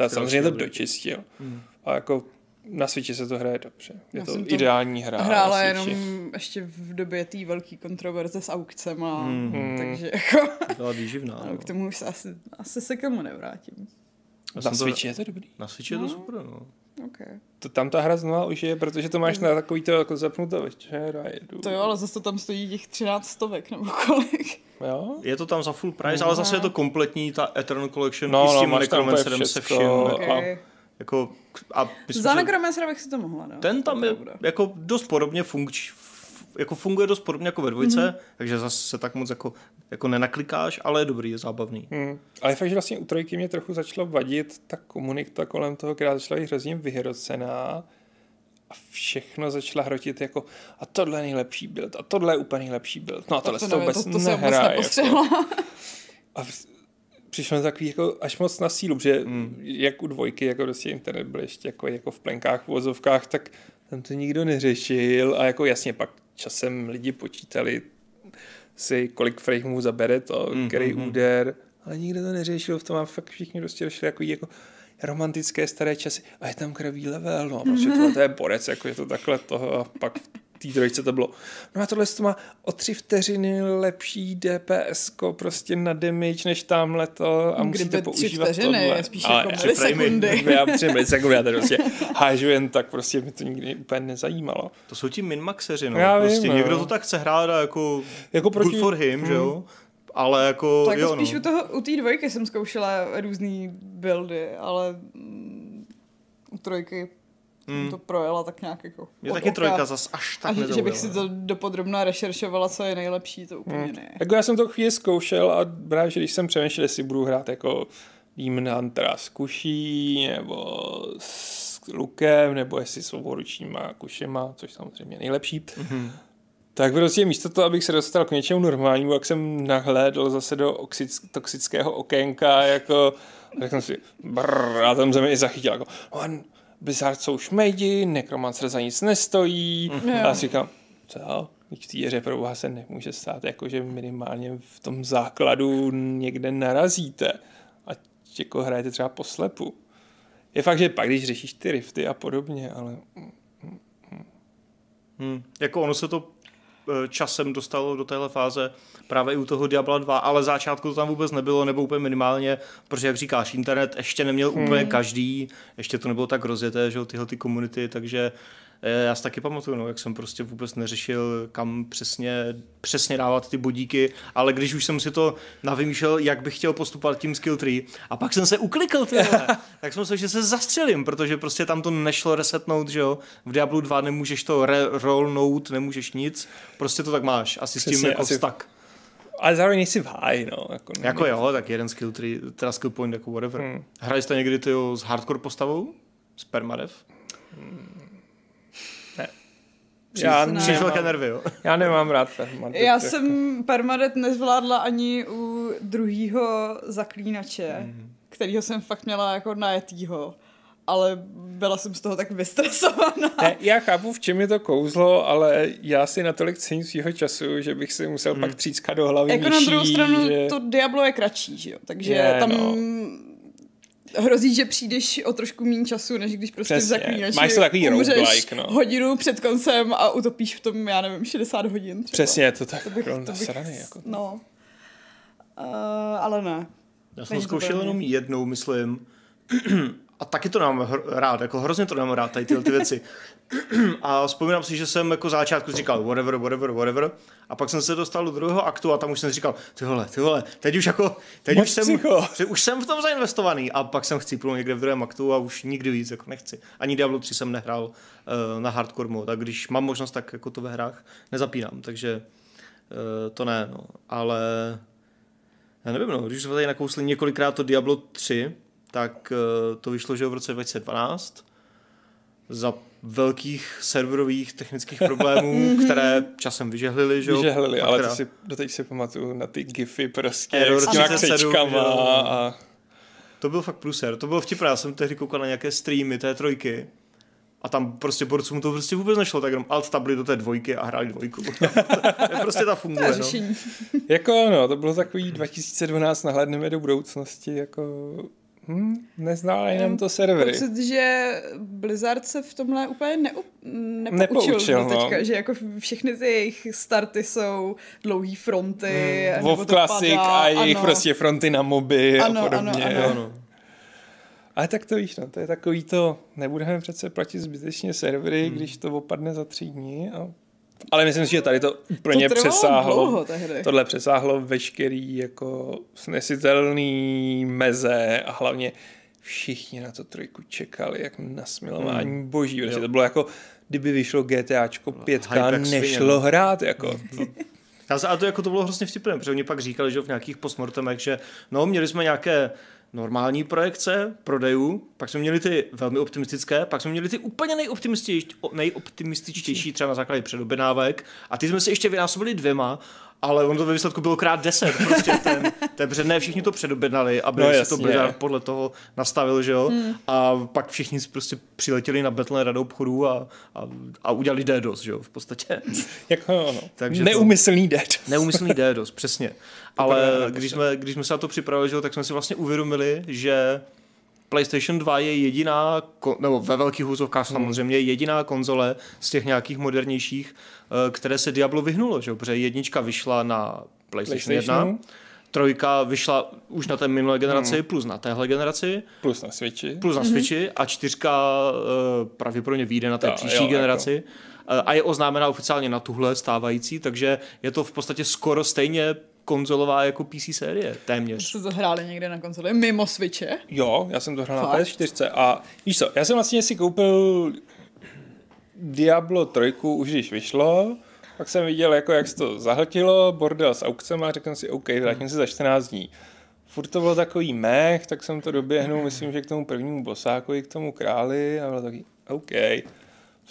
Samozřejmě to dočistil. Hmm. A jako na Switchi se to hraje dobře. Je Já to jsem to ideální hra. Hrála na jenom Switchi. ještě v době té velké kontroverze s aukcema, Hmm. takže jako Byla výživná. ale No. k tomu už se asi, asi se k tomu nevrátím. Já Na jsem to- Switchi je to dobrý. Na Switchi je to super, no. Okay. To, tam ta hra znova už je, protože to máš na takový to jako zapnuto večer a jedu. To jo, ale zase to tam stojí těch 13 stovek nebo kolik. Jo? Je to tam za full price, ale zase je to kompletní, ta Eternal Collection No, i s no, tím úplně Necromancerem se vším. No, Okay. Jako, a myslím, Za že Necromancera bych si to mohla dát. ten tam To je pravda. jako dost podobně funkč, jako funguje dost podobně jako ve dvojce, mm-hmm. takže zase se tak moc jako, jako nenaklikáš, ale je dobrý, je zábavný. Hmm. Ale fakt, že vlastně u trojky mě trochu začalo vadit ta komunita kolem toho, která začala být hrozně vyhrocená a všechno začala hrotit jako a tohle je nejlepší build a tohle je úplně nejlepší build. No a tohle to se to nevím, vůbec to, to nehraje. Jako. A v- přišlo mi takový jako až moc na sílu, protože hmm. jak u dvojky, jako prostě internet byl ještě jako, jako v plenkách, v vozovkách, tak tam to nikdo neřešil a jako jasně pak časem lidi počítali si, kolik frameů zabere to, Mm, mm, který mm, mm. úder, ale nikdo to neřešil, v tom a fakt všichni prostě došli jako, jako romantické staré časy a je tam kravý level, no prostě tohle to je borec, jako je to takhle toho a pak té trojce to bylo. No a tohle to má o tři vteřiny lepší DPS prostě na damage než tamhle to a musíte Kdyby tři používat vteřiny, tohle. je spíš Ale jako tři milisekundy. já tři milisekundy, já tady prostě hážu jen tak, prostě mi to nikdy úplně nezajímalo. To jsou ti minmaxeři, no. Já vím, prostě no. někdo to tak chce hrát a jako, Jako proti- good for him, že jo? Ale jako, Tak jo, spíš no. u toho, u té dvojky jsem zkoušela různý buildy, ale u trojky jsem to projela tak nějak jako od taky oka. trojka zas až tak A že, že bych si to dopodrobná rešeršovala, co je nejlepší, to úplně ne. Jako já jsem to chvíli zkoušel a právě, že když jsem přemýšlel, jestli budu hrát jako Demon Huntera s kuší, nebo s lukem, nebo jestli s oboručníma kušema, což samozřejmě je nejlepší. Mm-hmm. Tak prostě místo toho, abych se dostal k něčemu normálnímu, jak jsem nahlédl zase do oxic, toxického okénka, jako, tak jsem si, brrr, a tam mě i zachytil, jako, on, Blizzard jsou šmejdi, Necromancer za nic nestojí, Jo. a já si říkám, co? V té hře pro boha se nemůže stát, jakože minimálně v tom základu někde narazíte a jako hrajete třeba poslepu. Je fakt, že pak, když řešíš ty rifty a podobně, ale Hmm. Jako ono se to časem dostalo do téhle fáze právě i u toho Diabla 2, ale začátku to tam vůbec nebylo, nebo úplně minimálně, protože jak říkáš, internet ještě neměl hmm. úplně každý, ještě to nebylo tak rozjeté, že jo, tyhle ty komunity, takže eh, já si taky pamatuju, no, jak jsem prostě vůbec neřešil, kam přesně, přesně dávat ty bodíky, ale když už jsem si to navymýšlel, jak bych chtěl postupovat tím skill tree, a pak jsem se uklikl, ty vole, tak jsem myslel, že se zastřelím, protože prostě tam to nešlo resetnout, že jo, v Diablu 2 nemůžeš to re- rollnout, nemůžeš nic, prostě to tak máš, asi s tím Přesně, jako asi- vztak. ale zároveň nejsi v háji, no. Jako, Jako jo, tak jeden skill tree, teda skill point, jako whatever. Hmm. Hrali jste někdy ty s hardcore postavou? S permadev? Já, ne. Přišel velké nemám, nervy, jo? já nemám rád permanent. Já jsem permadet nezvládla ani u druhého zaklínače, Mhm. kterýho jsem fakt měla jako najetýho. Ale byla jsem z toho tak vystresovaná. Ne, já chápu, v čem je to kouzlo, ale já si natolik cením svýho času, že bych si musel hmm. pak třískat do hlavy Jako na myší, druhou stranu že... to Diablo je kratší, že jo? Takže Je, tam no. Hrozí, že přijdeš o trošku méně času, než když prostě Přesně. v zaklínači Máš to takový umřeš roguelike, no. hodinu před koncem a utopíš v tom, já nevím, 60 hodin třeba. Přesně, to tak To bych, bych, to bych, nasraný, jako. No. Uh, ale ne. Já jsem zkoušel jenom jednou, myslím. A taky to nemám hr- rád, jako hrozně to nemám rád, tady tyhle ty věci. A vzpomínám si, že jsem jako začátku říkal whatever, whatever, whatever. A pak jsem se dostal do druhého aktu a tam už jsem říkal, ty vole, ty vole, teď už jako, teď už jsem, psycho. už jsem v tom zainvestovaný. A pak jsem chcípnul někde v druhém aktu a už nikdy víc jako nechci. Ani Diablo 3 jsem nehrál uh, na hardcore mod, tak když mám možnost, tak jako to ve hrách nezapínám, takže uh, to ne, no. Ale já nevím, no, když jsme tady nakousli několikrát to Diablo 3, tak uh, to vyšlo, že v roce 2012 za velkých serverových technických problémů, které časem vyžehlili, že jo. Vyžehlili, ale to si doteď si pamatuju na ty gify prostě, Error s těma 37, křečkama a To byl fakt pluser. To bylo vtipné. Já jsem tehdy koukal na nějaké streamy té trojky a tam prostě borcům to prostě vůbec nešlo, tak jenom alt tabli do té dvojky a hráli dvojku. to je prostě ta To je funguje, no. řešení. jako no, to bylo takový 2012, nahlédneme do budoucnosti, jako hm, neználi nám to servery. Pocit, že Blizzard se v tomhle úplně neup, nepoučil, Nepoučil, no. teďka, že jako všechny ty jejich starty jsou dlouhý fronty. Hmm, WoW Classic padá, a jejich ano. prostě fronty na moby Ano, a ano, podobně. ano. Ano. Ale tak to víš, no, to je takový to, nebudeme přece platit zbytečně servery, Hmm. když to opadne za tři dní. A... Ale myslím si, že tady to úplně to přesáhlo. dlouho tehdy. Tohle přesáhlo veškerý jako snesitelný meze a hlavně všichni na to trojku čekali, jak na smilování hmm. boží. Protože to bylo jako, kdyby vyšlo GTAčko 5 hype jak svině, nešlo no. hrát. Jako. Se, a to, jako to bylo hrozně vtipné, protože oni pak říkali, že v nějakých postmortemech, že no, měli jsme nějaké normální projekce prodejů, pak jsme měli ty velmi optimistické, pak jsme měli ty úplně nejoptimističtější, nejoptimističtější třeba na základě předobjednávek a ty jsme si ještě vynásobili dvěma, ale on to ve výsledku bylo krát deset, prostě ten, ten protože ne všichni to předobjednali, aby No no, si to Blizzard podle toho nastavil, že jo, hmm. a pak všichni si prostě přiletěli na Battle radu obchodu a, a, a udělali DDoS, že jo, v podstatě. jako, no. Takže to- Neumyslný dead. Neumyslný DDoS, přesně. Ale když jsme, když jsme se na to připravili, že jo, tak jsme si vlastně uvědomili, že PlayStation 2 je jediná, nebo ve velkých hůzovkách samozřejmě, jediná konzole z těch nějakých modernějších, eh, které se Diablo vyhnulo, že jo? protože jednička vyšla na PlayStation, PlayStationu. 1, trojka vyšla už na té minulé generaci, plus na téhle generaci, Plus na Switchi. plus na Switchi a čtyřka uh, pravděpodobně vyjde na té Jo, příští jo, jako. generaci. Eh, A je oznámena oficiálně na tuhle stávající, takže je to v podstatě skoro stejně konzolová jako PC série, téměř. Jste to hráli někde na konzoli, mimo Switche? Jo, já jsem to hrál na Fakt? PS4 a víš co, já jsem vlastně si koupil Diablo 3 už když vyšlo, pak jsem viděl, jako jak se to zahltilo, bordel s aukcemi a řekl jsem si, OK, vrátím se za 14 dní. Furt to bylo takový mech, tak jsem to doběhnul, myslím, že k tomu prvnímu bosákovi, k tomu králi a bylo takový, OK.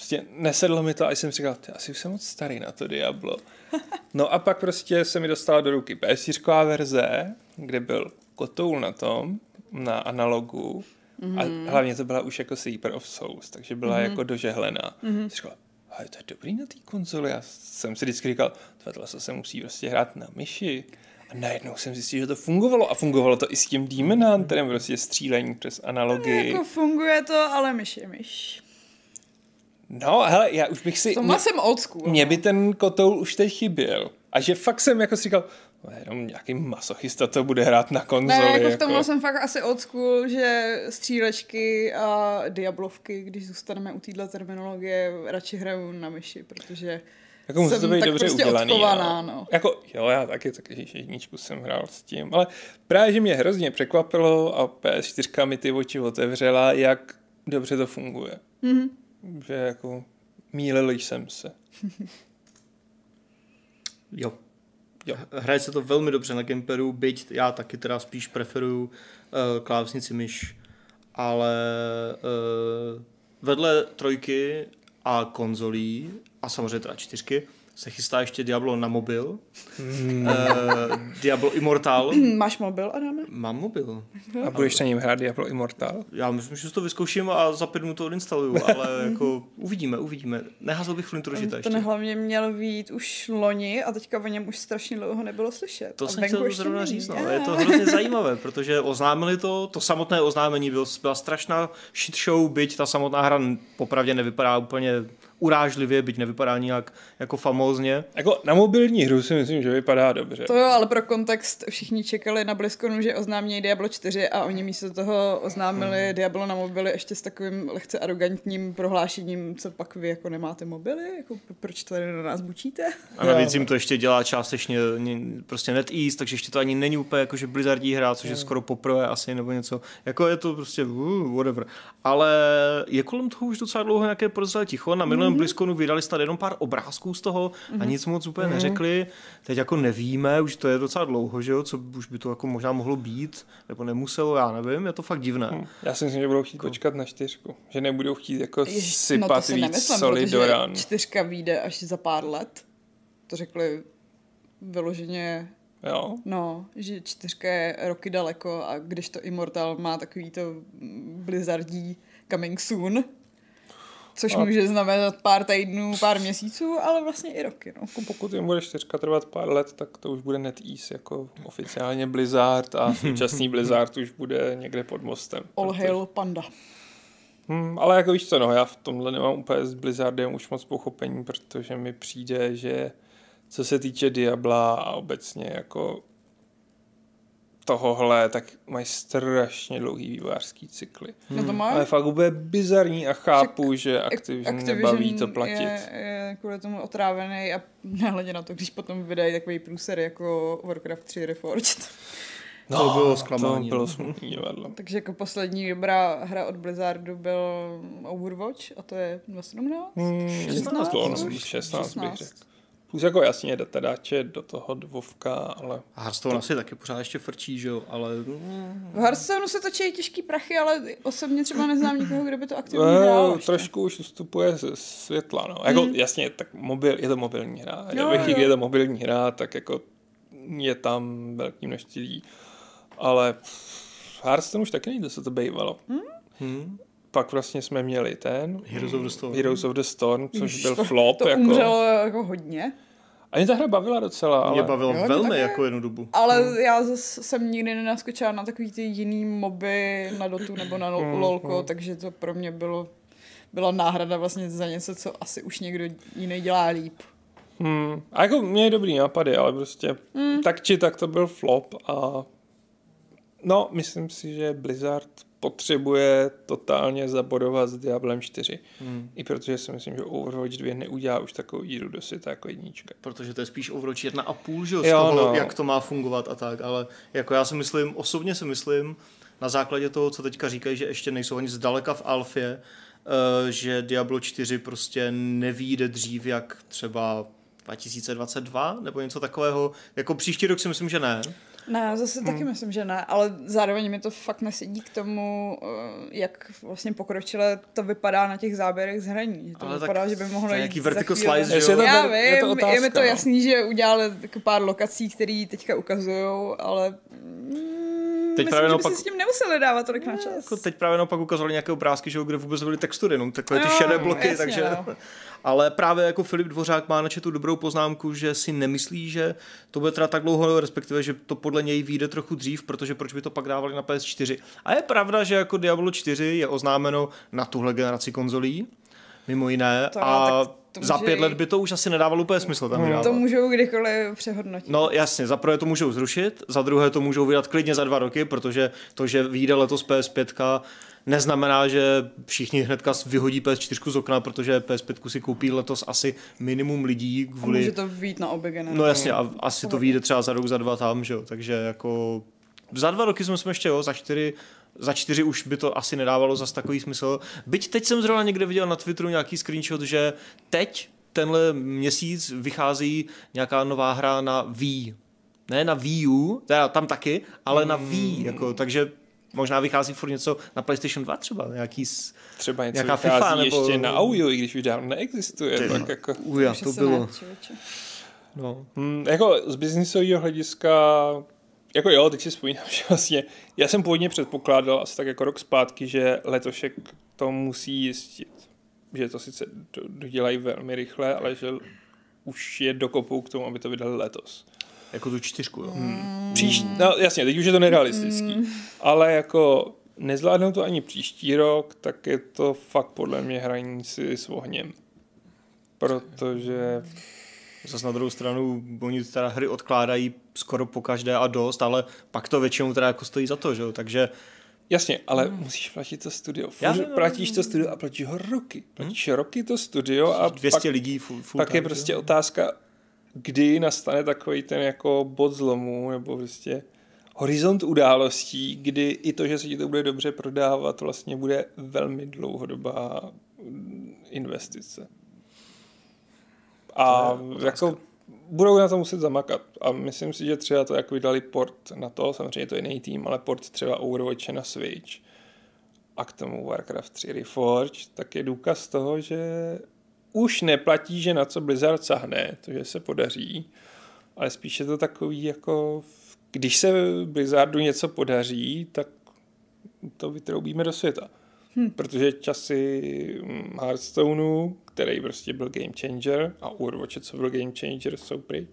Prostě nesedlo mi to a jsem si říkal, ty asi už jsem moc starý na to Diablo. No a pak prostě se mi dostala do ruky PS4 verze, kde byl kotoul na tom, na analogu, mm-hmm. a hlavně to byla už jako Sleeper of Souls, takže byla mm-hmm. jako dožehlená. Mm-hmm. Jsem říkal, ale to je dobrý na té konzoli. Já jsem si vždycky říkal, tohle se musí prostě hrát na myši. A najednou jsem zjistil, že to fungovalo. A fungovalo to i s tím Demon Hunterem, prostě střílení přes analogii. Jako funguje to, ale myš je myš. No, hele, já už bych si... V tomhle jsem old school. No. by ten kotoul už teď chyběl. A že fakt jsem jako si říkal, no, jenom nějaký masochista to bude hrát na konzoli. Ne, jako v tomhle jsem fakt asi old school, že střílečky a diablovky, když zůstaneme u téhle terminologie, radši hraju na myši, protože Jako musí to jsem být tak dobře prostě udělaný. odchovaná, jo. no. Jako, jo, já taky, taky jedničku jsem hrál s tím, ale právě, že mě hrozně překvapilo a PS4 mi ty oči otevřela, jak dobře to funguje. Mhm. Že jako mýlil jsem se. Jo. jo. Hraje se to velmi dobře na gamepadu, byť já taky teda spíš preferuju uh, klávesnici myš, ale uh, vedle trojky a konzolí a samozřejmě teda čtyřky se chystá ještě Diablo na mobil. Mm. Uh, Diablo Immortal. Máš mobil, Adame? Mám mobil. A budeš na něm hrát Diablo Immortal? Já myslím, že si to vyzkouším a za pět minut to odinstaluju, ale jako uvidíme, uvidíme. Neházel bych flintu do žita ještě. Ten hlavně měl být už loni a teďka o něm už strašně dlouho nebylo slyšet. To a jsem chtěl zrovna říct, no. Je. je to hrozně zajímavé, protože oznámili to, to samotné oznámení byl, byla strašná shit show, byť ta samotná hra popravdě nevypadá úplně urážlivě, byť nevypadá nijak jako famózně. Jako na mobilní hru si myslím, že vypadá dobře. To jo, ale pro kontext všichni čekali na BlizzConu, že oznámí Diablo 4 a oni místo toho oznámili Hmm. Diablo na mobily ještě s takovým lehce arrogantním prohlášením, co pak vy jako nemáte mobily, jako proč tady na nás bučíte? A navíc jim to ještě dělá částečně ně- prostě NetEase, takže ještě to ani není úplně jako, že Blizzardí hra, což je skoro poprvé asi nebo něco. Jako je to prostě uh, whatever. Ale je kolem toho už docela dlouho nějaké podezřelé ticho. Na minulém mm-hmm. BlizzConu vydali snad jenom pár obrázků z toho mm-hmm. a nic moc úplně mm-hmm. neřekli. Teď jako nevíme, už to je docela dlouho, že jo, co už by to jako možná mohlo být, nebo nemuselo, já nevím, je to fakt divné. Hm, Já si myslím, že budou chtít počkat na čtyřku. Že nebudou chtít jako Jež- sypat no to si víc nemyslím, soli do ran. čtyřka vyjde až za pár let. To řekli vyloženě, Jo? no, že čtyřka je roky daleko a když to Immortal má takový to blizzardí coming soon, Což A- může znamenat pár týdnů, pár měsíců, ale vlastně i roky. No. Jako pokud jim bude čtyřka trvat pár let, tak to už bude NetEase jako oficiálně Blizzard a současný Blizzard už bude někde pod mostem. All Protože- hail panda. Hmm, ale jako víš co, no, já v tomhle nemám úplně s Blizzardem už moc pochopení, protože mi přijde, že co se týče Diabla a obecně jako tohohle, tak mají strašně dlouhý vývářský cykly. No to má. Ale fakt úplně bizarní a chápu, že Activision, Activision nebaví to platit. Je, je kvůli tomu otrávený a nehledě na to, když potom vydají takový průser jako Warcraft 3 Reforged. To bylo zklamání, To bylo no. smutný divadlo. Takže jako poslední dobrá hra od Blizzardu byl Overwatch a to je 2017? Hmm, 16 to, no, už? 16 bych 16. řekl. Plus jako jasně datadáče do toho dvovka, ale A Hearthstone asi taky pořád ještě frčí, že jo, ale V Hearthstoneu se točí těžký prachy, ale osobně třeba neznám nikoho, kdo by to aktivně hrál. Eh, ještě. trošku už ustupuje ze světla, no. Jako, Mm. jasně, tak mobil, je to mobilní hra. Jo, Ve chvíli, kdy je to mobilní hra, tak jako je tam velký množství lidí. Ale Hearthstone už taky nejde, co to bývalo. hm, Pak vlastně jsme měli ten Heroes of the Storm. Heroes of the Storm, což Ježiš, byl to- flop. To jako. umřelo jako hodně. A mě ta hra bavila docela, ale... Mě bavilo Jo, mě velmi také. jako jednu dobu. Ale Hmm. já zase jsem nikdy nenaskočila na takový ty jiný moby na Dotu nebo na Hmm, Lol- LOLko, takže to pro mě bylo byla náhrada vlastně za něco, co asi už někdo jiný dělá líp. Hmm. A jako měli dobrý nápady, ale prostě Hmm. tak či tak to byl flop a no, myslím si, že Blizzard potřebuje totálně zabodovat s Diablem 4. Hmm. I protože si myslím, že Overwatch 2 neudělá už takovou díru do světa jako jednička. Protože to je spíš Overwatch jedna a půl, že jo, z Jo, toho, no. jak to má fungovat a tak, ale jako já si myslím, osobně si myslím, na základě toho, co teďka říkají, že ještě nejsou ani zdaleka v alfě, eh, že Diablo 4 prostě nevíde dřív, jak třeba 2022 nebo něco takového. Jako příští rok si myslím, že ne. Ne, zase Hmm. taky myslím, že ne, ale zároveň mi to fakt nesedí k tomu, eh, jak vlastně pokročile to vypadá na těch záběrech z hraní. Že to Ale tak vypadá, že by mohlo to je jít nějaký za vertical chvíli- slice, že jo? Já ver- je to vím, je, mi to no. jasný, že udělali pár lokací, které teďka ukazují, ale mm, Teď myslím, právě že by naopak- si s tím nemuseli dávat tolik na čas. Jako teď právě naopak ukazovali nějaké obrázky, že jo, kde vůbec byly textury, no, takové ty Jo, šedé bloky, jasně, takže... no. Ale právě jako Filip Dvořák má na tu dobrou poznámku, že si nemyslí, že to bude trvat tak dlouho, respektive, že to podle něj vyjde trochu dřív, protože proč by to pak dávali na PS4. A je pravda, že jako Diablo 4 je oznámeno na tuhle generaci konzolí, mimo jiné, To- a to za může pět i- let by to už asi nedávalo úplně smysl tam vydávat. To můžou kdykoliv přehodnotit. No jasně, za prvé to můžou zrušit, za druhé to můžou vydat klidně za dva roky, protože to, že vyjde letos PS5, neznamená, že všichni hnedka vyhodí PS4 z okna, protože PS5 si koupí letos asi minimum lidí A kvůli... může to vít na obě generace. No jasně, a asi to vyjde třeba za rok, za dva tam, že jo, takže jako za dva roky jsme ještě, jo, za čtyři, za čtyři už by to asi nedávalo zas takový smysl. Byť teď jsem zrovna někde viděl na Twitteru nějaký screenshot, že teď tenhle měsíc vychází nějaká nová hra na Wii. Ne na Wii U, teda tam taky, ale na Wii, jako, takže možná vychází furt něco na PlayStation 2 třeba, nějaký s... Třeba něco Nějaká FIFA nebo- ještě na Audio, i když už dávno neexistuje. Ty, tak jako... Uja, to bylo. No. Hmm, jako z biznisového hlediska, jako jo, teď si vzpomínám, že vlastně, já jsem původně předpokládal asi tak jako rok zpátky, že letošek to musí jistit. Že to sice do- dodělají velmi rychle, ale že už je dokopou k tomu, aby to vydali letos. Jako tu čtyřku, jo. Příští, no jasně, teď už je to nerealistický, ale jako nezvládnou to ani příští rok, tak je to fakt podle mě hraní si s ohněm. Protože Zas na druhou stranu, oni teda hry odkládají skoro po každé a dost, ale pak to většinou teda jako stojí za to, že jo, takže Jasně, ale musíš platit to studio. Já vím, no, platíš to studio a platíš ho roky. Platíš roky to studio a 200 pak, lidí full, full pak je time, prostě že jo. otázka, kdy nastane takový ten jako bod zlomu, nebo prostě horizont událostí, kdy i to, že se ti to bude dobře prodávat, vlastně bude velmi dlouhodobá investice. A jako budou na to muset zamakat. A myslím si, že třeba to, jak vydali port na to, samozřejmě to je jiný tým, ale port třeba Overwatche na Switch a k tomu Warcraft 3 Reforged, tak je důkaz toho, že už neplatí, že na co Blizzard sahne, to, že se podaří, ale spíš je to takový jako, když se Blizzardu něco podaří, tak to vytroubíme do světa. Hm. Protože časy mm, Hearthstoneu, který prostě byl game changer a Overwatch, co byl game changer, jsou pryč.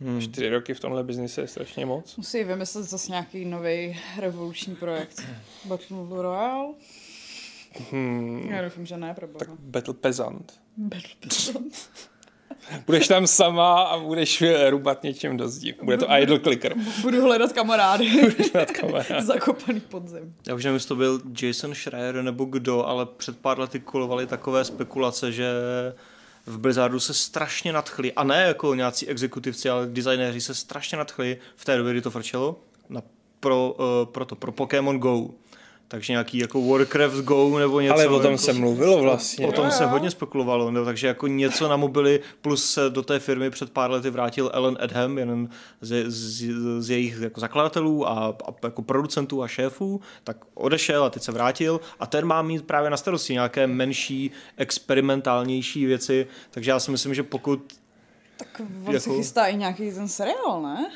Hmm. Čtyři roky v tomhle biznise je strašně moc. Musí vymyslet zase nějaký nový revoluční projekt. Battle Royale? Hmm. Já doufám, že ne, Tak Battle Peasant. Budeš tam sama a budeš rubat něčím do zdi. Bude to idle clicker. Budu hledat kamarády. Budu hledat kamarády. Zakopaný podzem. Já už nevím, jestli to byl Jason Schreier nebo kdo, ale před pár lety kolovaly takové spekulace, že v Blizzardu se strašně nadchli, a ne jako nějací exekutivci, ale designéři se strašně nadchli v té době, kdy to frčelo, na, pro, uh, pro to, pro Pokémon Go takže nějaký jako Warcraft Go nebo něco. Ale o tom jako, se mluvilo vlastně. O tom se hodně spekulovalo, no, takže jako něco na mobily, plus se do té firmy před pár lety vrátil Ellen Edham, jeden z, z, z jejich jako zakladatelů a, a jako producentů a šéfů, tak odešel a teď se vrátil a ten má mít právě na starosti nějaké menší, experimentálnější věci, takže já si myslím, že pokud tak on jako... se chystá i nějaký ten seriál, ne?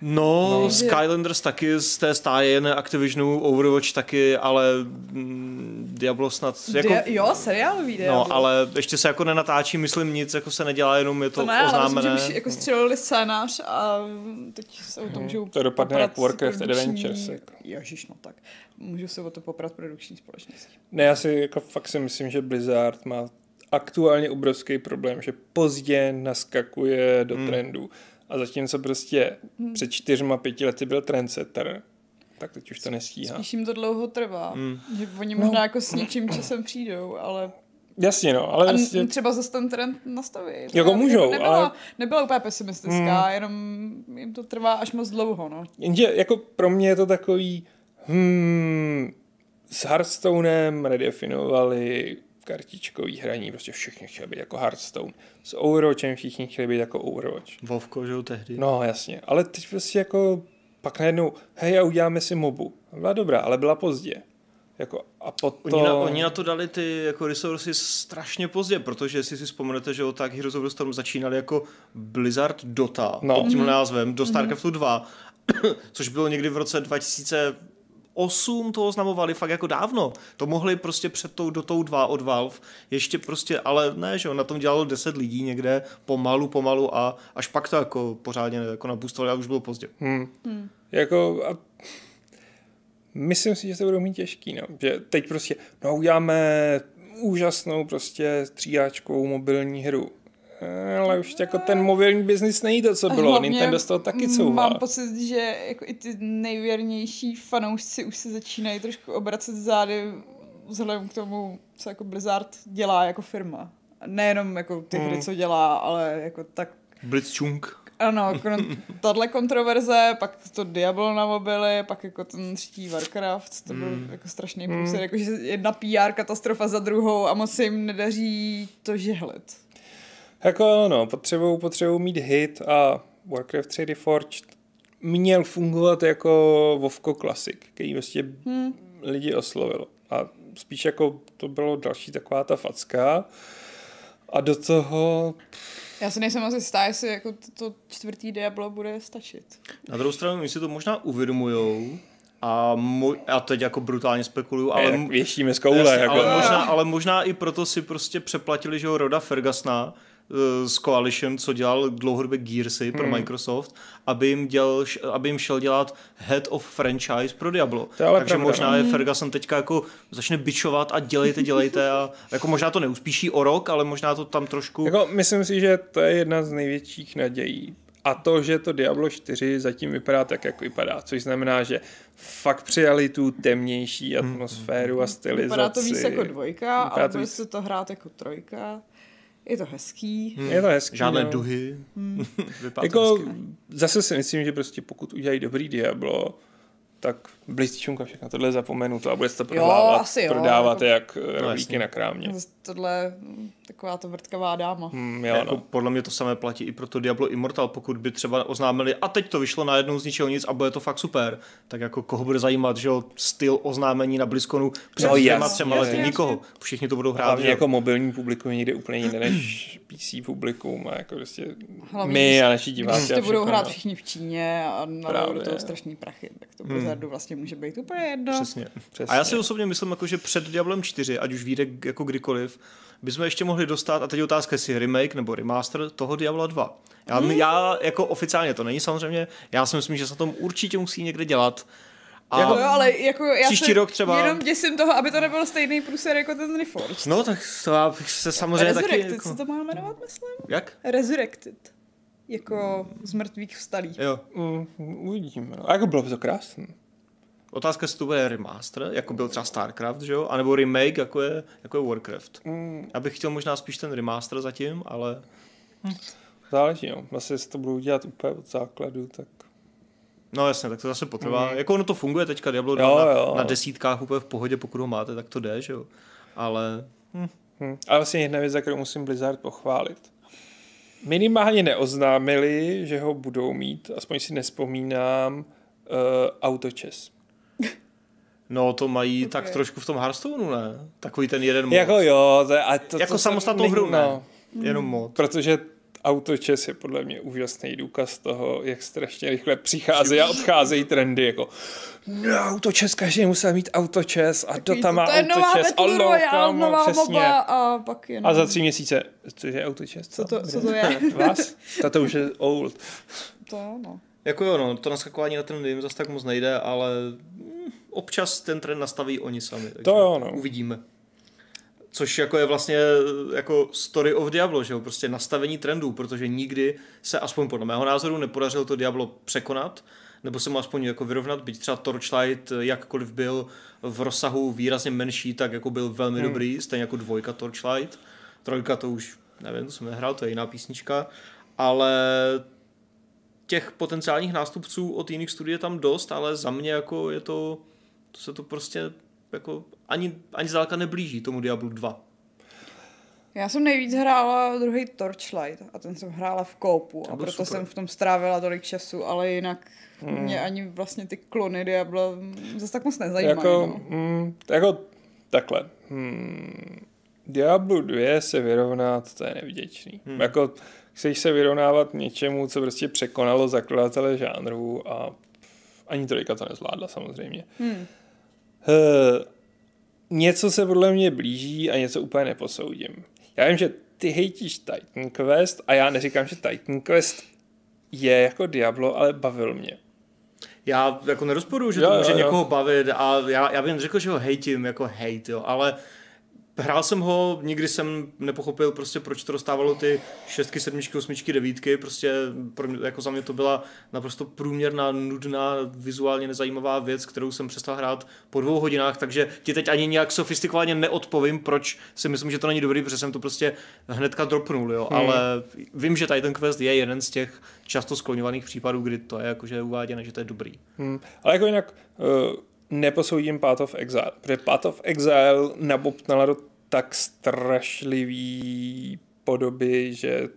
No, no Skylanders taky z té stáje, ne Activisionu, Overwatch taky, ale mm, Diablo snad... Jako, Dia- jo, seriálový Diablo. No, ale ještě se jako nenatáčí, myslím nic, jako se nedělá, jenom je to, to ne, oznámené. Ale myslím, že jako střelili scénář a teď se o tom můžou hmm. To dopadne jak Warcraft Adventures. Jako. Ježiš, no tak. Můžu se o to poprat produkční společnosti. Ne, já si jako fakt si myslím, že Blizzard má aktuálně obrovský problém, že pozdě naskakuje do hmm. trendu a zatímco prostě hmm. před čtyřma, pěti lety byl trendsetter, tak teď už to nestíhá. Spíš jim to dlouho trvá. Hmm. Že oni možná no. jako s něčím časem přijdou, ale Jasně, no, ale a vlastně... třeba zase ten trend nastaví. Jako můžou, nebyla, ale... Nebyla úplně pesimistická, hmm. jenom jim to trvá až moc dlouho, no. Jenže jako pro mě je to takový, hmm, s Hearthstonem redefinovali kartičkový hraní, prostě všichni chtěli být jako Hearthstone. S Overwatchem všichni chtěli být jako Overwatch. Vovko, že jo, tehdy. No, jasně. Ale teď prostě jako pak najednou, hej, a uděláme si mobu. Byla dobrá, ale byla pozdě. Jako, a potom... oni, na, oni na to dali ty jako resursy strašně pozdě, protože jestli si vzpomenete, že o tak Heroes of the Storm začínali jako Blizzard Dota, no. pod tím mm-hmm. názvem, do Starcraftu 2, což bylo někdy v roce 2000 8 to oznamovali fakt jako dávno. To mohli prostě před tou do tou dva od Valve, ještě prostě, ale ne, že na tom dělalo 10 lidí někde, pomalu, pomalu a až pak to jako pořádně jako nabustovali a už bylo pozdě. Hmm. Hmm. Jako a myslím si, že to budou mít těžký, no. že teď prostě, no uděláme úžasnou prostě stříháčkovou mobilní hru ale už jako ten mobilní biznis není to, co bylo. Hlavně Nintendo z toho taky couvá. Mám pocit, že jako i ty nejvěrnější fanoušci už se začínají trošku obracet zády vzhledem k tomu, co jako Blizzard dělá jako firma. Nejenom jako ty hry, hmm. co dělá, ale jako tak... Blitzchung. Ano, tahle kontroverze, pak to Diablo na mobily, pak jako ten třetí Warcraft, to byl mm. jako strašný mm. jako že jedna PR katastrofa za druhou a moc se jim nedaří to žehlit. Jako ano, potřebují potřebují mít hit a Warcraft 3 Reforged měl fungovat jako Vovko Classic, který vlastně hmm. lidi oslovil. A spíš jako to bylo další taková ta facka. A do toho... Já si nejsem asi stá, jestli jako to, to čtvrtý Diablo bude stačit. Na druhou stranu, my si to možná uvědomujou, a, mo- a teď jako brutálně spekuluju, ale... Věštíme z koule. Jasně, jako. ale, možná, ale možná i proto si prostě přeplatili, že ho Roda Fergasna, z Coalition, co dělal dlouhodobě Gearsy pro hmm. Microsoft, aby jim, dělal, aby jim šel dělat head of franchise pro Diablo. Takže pravda. možná je hmm. Ferguson teďka jako začne bičovat a dělejte, dělejte a jako možná to neuspíší o rok, ale možná to tam trošku... Jako, myslím si, že to je jedna z největších nadějí. A to, že to Diablo 4 zatím vypadá tak, jak vypadá, což znamená, že fakt přijali tu temnější hmm. atmosféru a stylizaci. Vypadá to víc jako dvojka, ale bude se to hrát jako trojka. Je to hezký. Hmm. Je to hezký. Žádné no. duhy. Hmm. jako, zase si myslím, že prostě pokud udělají dobrý Diablo, tak blízčunka všechno tohle zapomenu to a bude se to prodávat, jo, asi jo, prodávat jako, jak no, rohlíky na krámě. Tohle taková to vrtkavá dáma. Hmm, jo, jako, no. Podle mě to samé platí i pro to Diablo Immortal, pokud by třeba oznámili a teď to vyšlo najednou z ničeho nic a bude to fakt super, tak jako koho bude zajímat, že jo, styl oznámení na BlizzConu před no, dvěma, třema lety, nikoho. Všichni to budou hrát. Hlavně jako mobilní publikum někde úplně jiné než PC publikum a jako prostě Hlavně, my a naši diváci. Když to budou hrát no. všichni v Číně a na do toho strašný prachy, tak to bude hmm. Blizzardu vlastně může být úplně jedno. Přesně. Přesně. A já si osobně myslím, jako, že před Diablem 4, ať už vyjde jako kdykoliv, bychom ještě mohli dostat, a teď je otázka, jestli remake nebo remaster toho Diabla 2. Já, Hmm. já jako oficiálně to není samozřejmě, já si myslím, že se na tom určitě musí někde dělat. A Jako, jo, ale jako já Příští se rok třeba- jenom děsím toho, aby to nebyl stejný průser jako ten Reforged. No tak to já bych se samozřejmě taky... Resurrected Jako... se to má jmenovat, myslím? Jak? Resurrected. Jako z mrtvých vstalých. Jo. Mm, uvidíme. No. A jako bylo by to krásné. Otázka, jestli to bude remaster, jako byl třeba StarCraft, že jo? A nebo remake, jako je, jako je Warcraft. Mm, Já bych chtěl možná spíš ten remaster zatím, ale záleží, no. Vlastně, jestli to budou dělat úplně od základu, tak... no jasně, tak to zase potrvá. Jako ono to funguje teďka, Diablo 2 Jo, na, jo. na desítkách úplně v pohodě, pokud ho máte, tak to jde, že jo? Ale Hm. Ale vlastně jedna věc, za kterou musím Blizzard pochválit. Minimálně neoznámili, že ho budou mít, aspoň si nespomínám, uh, autočes. No to mají Ok. tak trošku v tom Hearthstoneu, ne? Takový ten jeden mod. Jako jo, to, je- a to, jako to, samostatnou to, hru, ne? no. Jenom mod. Protože autočes je podle mě úžasný důkaz toho, jak strašně rychle přicházejí a odcházejí trendy, jako no, autočes, každý musel mít autočes a Takový Dota má to je nová autočes a kámo, nová přesně. A pak jenom... A za tři měsíce, cože je autočes? Co to, co to je? Vás? Tato už je old. to, no. Jako jo, no, to naskakování na trendy jim zase tak moc nejde, ale občas ten trend nastaví oni sami. Takže To jo, no. Uvidíme. Což jako je vlastně jako story of Diablo, že jo? Prostě nastavení trendů, protože nikdy se, aspoň podle mého názoru, nepodařilo to Diablo překonat, nebo se mu aspoň jako vyrovnat, byť třeba Torchlight jakkoliv byl v rozsahu výrazně menší, tak jako byl velmi hmm. dobrý, stejně jako dvojka Torchlight. Trojka to už, nevím, to jsem nehrál, to je jiná písnička, ale těch potenciálních nástupců od jiných studií je tam dost, ale za mě jako je to, to se to prostě jako ani, ani zdáleka neblíží tomu Diablu 2. Já jsem nejvíc hrála druhý Torchlight a ten jsem hrála v koupu a proto super. jsem v tom strávila tolik času, ale jinak hmm. mě ani vlastně ty klony Diabla zase tak moc nezajímají. Jako, no. mm, jako takhle. Hmm, Diablo 2 se vyrovnat, to je nevděčný. Hmm. Jako, chceš se vyrovnávat něčemu, co prostě překonalo zakladatele žánru a ani trojka to nezvládla samozřejmě. Hmm. Uh, něco se podle mě blíží a něco úplně neposoudím. Já vím, že ty hejtíš Titan Quest a já neříkám, že Titan Quest je jako Diablo, ale bavil mě. Já jako nerozporuju, že Jo, to může jo, jo. někoho bavit a já, já bych řekl, že ho hejtím jako hate, jo, ale hrál jsem ho, nikdy jsem nepochopil prostě, proč to dostávalo ty šestky, sedmičky, osmičky, devítky, prostě pro mě, jako za mě to byla naprosto průměrná, nudná, vizuálně nezajímavá věc, kterou jsem přestal hrát po dvou hodinách, takže ti teď ani nějak sofistikovaně neodpovím, proč si myslím, že to není dobrý, protože jsem to prostě hnedka dropnul, jo, hmm. ale vím, že Titan Quest je jeden z těch často skloňovaných případů, kdy to je jakože uváděné, že to je dobrý. Hmm. Ale jako jinak uh, neposoudím Path of Exile, protože Path of Exile nabobtnala do tak strašlivý podoby, že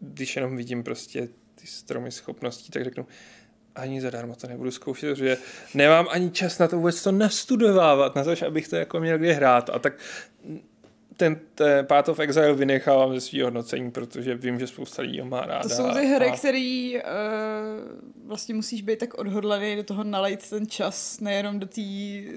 když jenom vidím prostě ty stromy schopností, tak řeknu, ani zadarmo to nebudu zkoušet, protože nemám ani čas na to vůbec to nastudovávat, na to, abych to jako měl kdy hrát. A tak ten, ten Path of Exile vynechávám ze svého hodnocení, protože vím, že spousta lidí ho má ráda. To jsou ty hry, a... které uh, vlastně musíš být tak odhodlaný do toho nalejt ten čas, nejenom do té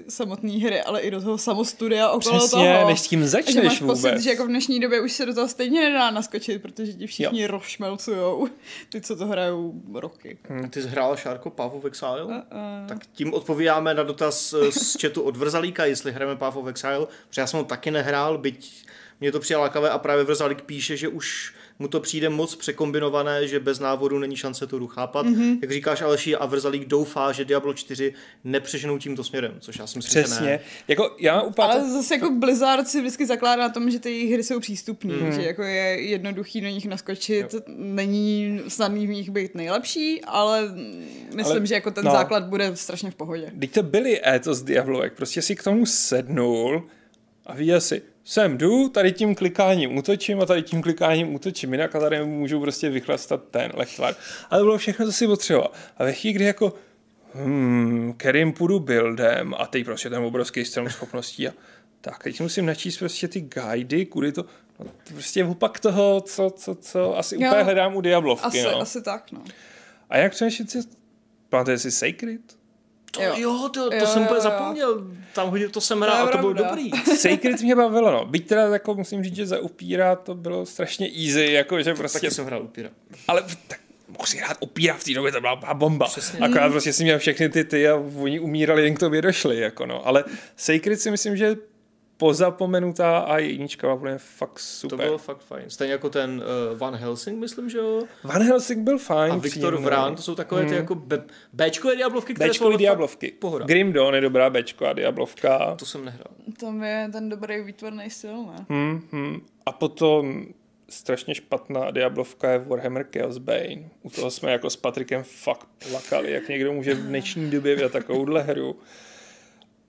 samotné hry, ale i do toho samostudia okolo Přesně, toho. než s tím že začneš máš vůbec. pocit, že jako v dnešní době už se do toho stejně nedá naskočit, protože ti všichni jo. rozšmelcujou, ty, co to hrajou roky. Ty jsi hrál Šárko Path of Exile? Uh, uh. Tak tím odpovídáme na dotaz eh, z chatu od Vrzalíka, jestli hrajeme Path of Exile, protože já jsem ho taky nehrál, byť mě to přijal lákavé a právě Vrzalík píše, že už mu to přijde moc překombinované, že bez návodu není šance to hru chápat. Mm-hmm. Jak říkáš Aleši, a Vrzalík doufá, že Diablo 4 nepřeženou tímto směrem, což já si myslím, že Přesně. ne. Jako já Path Ale zase jako Blizzard si vždycky zakládá na tom, že ty hry jsou přístupné, Hmm. že jako je jednoduchý do nich naskočit, není snadný v nich být nejlepší, ale myslím, Ale- že jako ten no. základ bude strašně v pohodě. Teď to byly étos Diablovek, prostě si k tomu sednul a viděl si, sem jdu, tady tím klikáním útočím a tady tím klikáním útočím, jinak a tady můžu prostě vychlastat ten lechtvar. Ale to bylo všechno, co si potřeboval. A ve chvíli, kdy jako hmm, kterým půjdu buildem a teď prostě ten obrovský strom schopností a tak, teď musím načíst prostě ty guidy, kudy to, no, to prostě opak toho, co, co, co asi Jo. úplně hledám u Diablovky, Asi, no. asi tak, no. A jak přemýšlet si, pamatujete si Sacred? To, Jo. jo, to, to Jo, jsem jo, úplně jo. zapomněl. Tam hodil, to jsem hrál a to bylo dobrý. Sacred mě bavilo, no. Byť teda jako musím říct, že za upíra to bylo strašně easy, jako že prostě, Taky jsem hrál upíra. ale tak mohl si hrát upíra v té době, to byla byla bomba. Přesně. Akorát prostě si měl všechny ty ty a oni umírali, jen k tobě došli, jako no. Ale Sacred si myslím, že pozapomenutá a jednička byla úplně fakt To super. bylo fakt fajn. Stejně jako ten uh, Van Helsing, myslím, že jo? Van Helsing byl fajn. A Viktor. Vrán, to jsou takové ty jako be- Bčkové diablovky, které ale Diablovky. Pohoda. Grim Dawn je dobrá Bčková Diablovka. To jsem nehrál. Tam je ten dobrý výtvarný styl, ne? Hmm, hmm. A potom strašně špatná Diablovka je Warhammer Chaos Bane. U toho jsme jako s Patrikem fakt plakali, jak někdo může v dnešní době vydat takovouhle hru.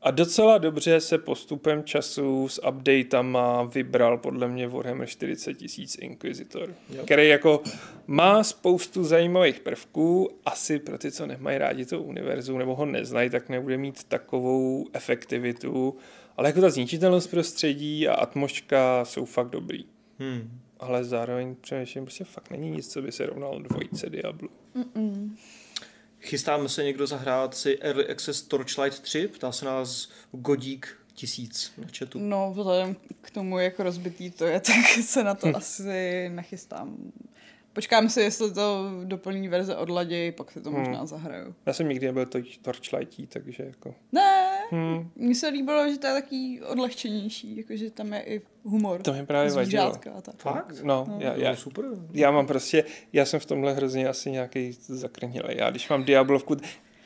A docela dobře se postupem času s updatama vybral podle mě Warhammer 40 tisíc Inquisitor, Jo. který jako má spoustu zajímavých prvků, asi pro ty, co nemají rádi to univerzum nebo ho neznají, tak nebude mít takovou efektivitu, ale jako ta zničitelnost prostředí a atmosféra jsou fakt dobrý. Hmm. Ale zároveň přemýšlím, prostě fakt není nic, co by se rovnalo dvojice Diablu. Chystáme se někdo zahrát si Early Access Torchlight 3? Ptá se nás Godík tisíc na chatu. No, vzhledem k tomu, jak rozbitý to je, tak se na to asi nechystám. Počkám si, jestli to doplní verze odladěj, pak si to Hmm. možná zahraju. Já jsem nikdy nebyl to torchlightí, takže jako... Ne, Hmm, mně se líbilo, že to je taký odlehčenější, jakože tam je i humor. to mi právě vadilo. A tak. Fakt? No, No. já, já, super. já mám prostě, já jsem v tomhle hrozně asi nějaký zakrnělej. Já když mám Diablovku,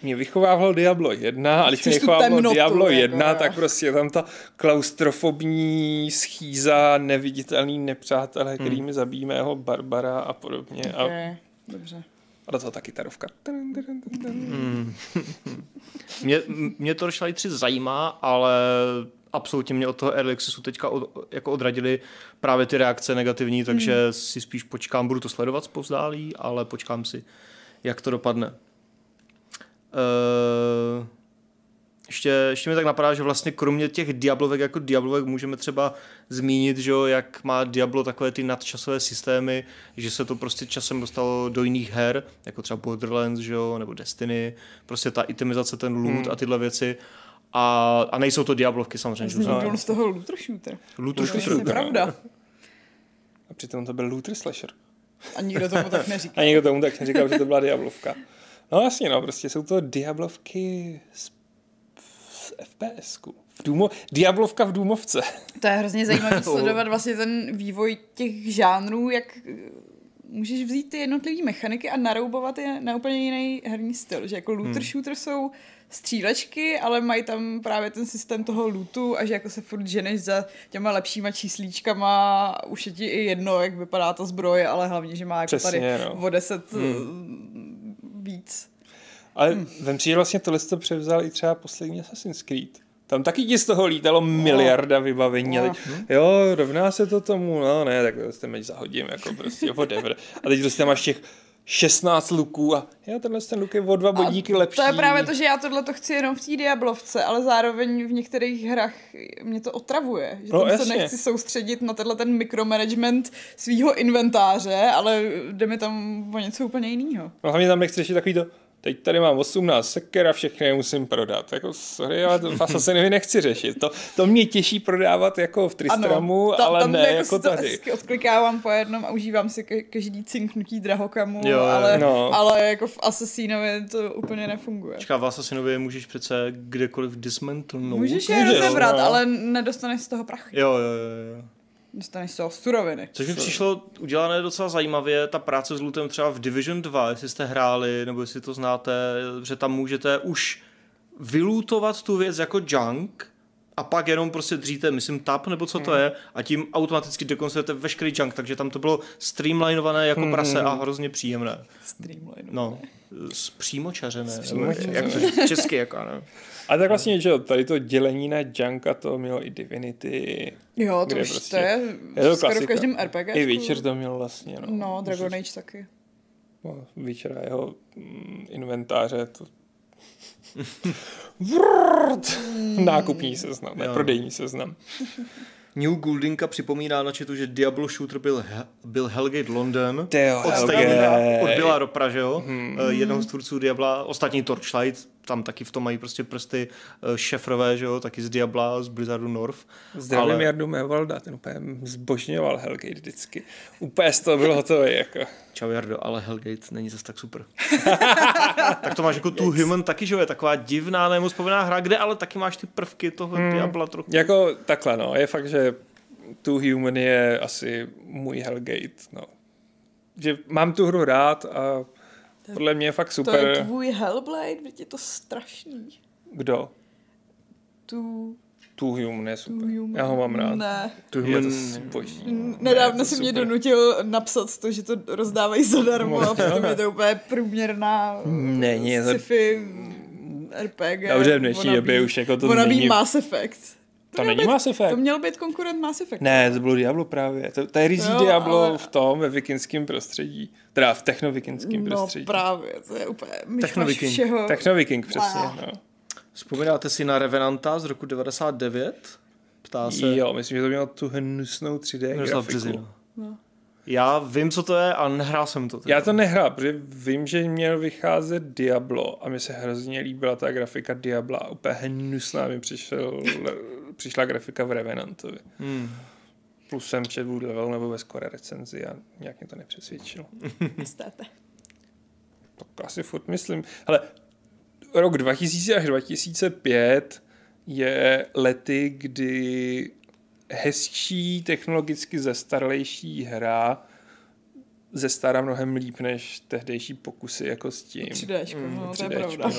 mě vychovával Diablo 1 a když mě vychovávalo temnotu, Diablo jako, 1, jo. tak prostě je tam ta klaustrofobní schýza, neviditelný nepřátelé, Hmm. kterými zabíjí mého Barbara a podobně. A, Okay. Dobře. A do toho ta kytarovka. Hmm. mě, mě Torchlight 3 zajímá, ale absolutně mě od toho Early Accessu teďka od, jako odradili právě ty reakce negativní, takže si spíš počkám, budu to sledovat zpovzdálí, ale počkám si, jak to dopadne. Uh, ještě, ještě mi tak napadá, že vlastně kromě těch Diablovek jako Diablovek můžeme třeba zmínit, že jo, jak má Diablo takové ty nadčasové systémy, že se to prostě časem dostalo do jiných her, jako třeba Borderlands, že jo, nebo Destiny, prostě ta itemizace, ten loot Hmm. a tyhle věci. A, a nejsou to Diablovky samozřejmě. že jo. Vzniknul z toho looter shooter. Loot To je shooter, pravda. A přitom to byl looter slasher. A nikdo tomu tak neříká. A někdo tomu tak neříkal, že to byla Diablovka. No jasně, no, prostě jsou to Diablovky z, z FPS-ku. V Důmo, Diablovka v Důmovce. To je hrozně zajímavé sledovat vlastně ten vývoj těch žánrů, jak eh, můžeš vzít ty jednotlivé mechaniky a naroubovat je na úplně jiný herní styl. Že jako looter shooter jsou střílečky, ale mají tam právě ten systém toho lootu a že jako se furt ženeš za těma lepšíma číslíčkama a už je ti i jedno, jak vypadá ta zbroje, ale hlavně, že má jako Přesně, tady no. o deset hmm. víc. Ale hmm. vem si, že vlastně tohle to převzal i třeba poslední Assassin's Creed. Tam taky ti z toho lítalo miliarda vybavení. A teď, jo, rovná se to tomu, no ne, tak to ten meč zahodím, jako prostě whatever. A teď prostě máš těch 16 luků a jo, tenhle ten luk je o dva bodíky lepší. To je právě to, že já tohle to chci jenom v té Diablovce, ale zároveň v některých hrách mě to otravuje. Že No, tam se jasně. nechci soustředit na tenhle ten mikromanagement svého inventáře, ale jde mi tam o něco úplně jiného. No hlavně tam nechci řešit takový to, teď tady mám 18 seker a všechny je musím prodat. Jako sorry, ale to v Assassinovi nechci řešit. To, to mě těší prodávat jako v Tristramu, ta- ale tam ne jako jako si to tady. hezky odklikávám po jednom a užívám si ka- každý cinknutí drahokamu, Jo, ale, no. ale jako v Assassinovi to úplně nefunguje. Čeká v Assassinovi můžeš přece kdekoliv dismantlenout. Můžeš je rozebrat, no. ale nedostaneš z toho prachy. Jo, jo, jo, jo. Dostaneš z toho suroviny. Což mi přišlo udělané docela zajímavě, ta práce s lootem třeba v Division 2, jestli jste hráli, nebo jestli to znáte, že tam můžete už vylutovat tu věc jako junk a pak jenom prostě dříte, myslím, tap nebo co to je a tím automaticky dekonstruujete veškerý junk, takže tam to bylo streamlinované jako prase a hrozně příjemné. Streamline. No, s přímočařené. nebo Zpřímočařené. Jak česky, jako, ne? A tak vlastně, že jo, tady to dělení na Junka to mělo i Divinity. Jo, to už prostě- to je, Je to skoro v klasika. každém RPG. I Witcher to měl vlastně, no. No, Dragon Age taky. No, Witcher a jeho mm, inventáře, to... Vrrt! Nákupní seznam, ne, prodejní seznam. New Gouldinka připomíná na chatu, že Diablo Shooter byl, he, byl Hellgate London. Ty jo, od Hellgate. Stejnina, od Byla Ropra, že jo? Hmm. Jednoho z tvůrců Diabla, ostatní Torchlight, tam taky v tom mají prostě prsty uh, šefrové, že jo, taky z Diabla, z Blizzardu North. Zdravím ale... Jardu Mevalda, ten úplně zbožňoval Hellgate vždycky. Úplně z toho byl hotový, jako. Čau Jardo, ale Hellgate není zase tak super. tak to máš jako tu Human taky, že jo, je taková divná, nemoc povinná hra, kde ale taky máš ty prvky toho hmm. Diabla trochu. Jako takhle, no, je fakt, že tu Human je asi můj Hellgate, no. Že mám tu hru rád a podle mě je fakt super. To je tvůj Hellblade, je to strašný. Kdo? Tu... Tu Human je super. Human. Já ho mám rád. Ne. Tu Human... Je to Nedávno si mě donutil napsat to, že to rozdávají zadarmo a přitom je to úplně průměrná Není, sci-fi RPG. Dobře, v dnešní době už jako to není... Mass Effect. To, to není být, Mass Effect. To měl být konkurent Mass Effect. Ne, to bylo Diablo právě. To, to je rizí Diablo ale... v tom, ve vikingském prostředí. Teda v technovikingském no, prostředí. No právě, to je úplně Technoviking. všeho. Technoviking, přesně, wow. no. Vzpomínáte si na Revenanta z roku 99? Ptá se. Jo, myslím, že to mělo tu hnusnou 3D Miroslav grafiku. No. Já vím, co to je a nehrál jsem to. Teda. Já to nehrál, protože vím, že měl vycházet Diablo a mi se hrozně líbila ta grafika Diabla. Úplně hnusná mi přišel, přišla grafika v Revenantovi. Hmm. Plus jsem četl level nebo bez skore recenzi a nějak mě to nepřesvědčilo. Jistéte. tak asi furt myslím. Ale rok 2000 až 2005 je lety, kdy hezčí, technologicky zestarlejší hra ze stará mnohem líp než tehdejší pokusy jako s tím. 3D, mm, no, 3D to je pravda.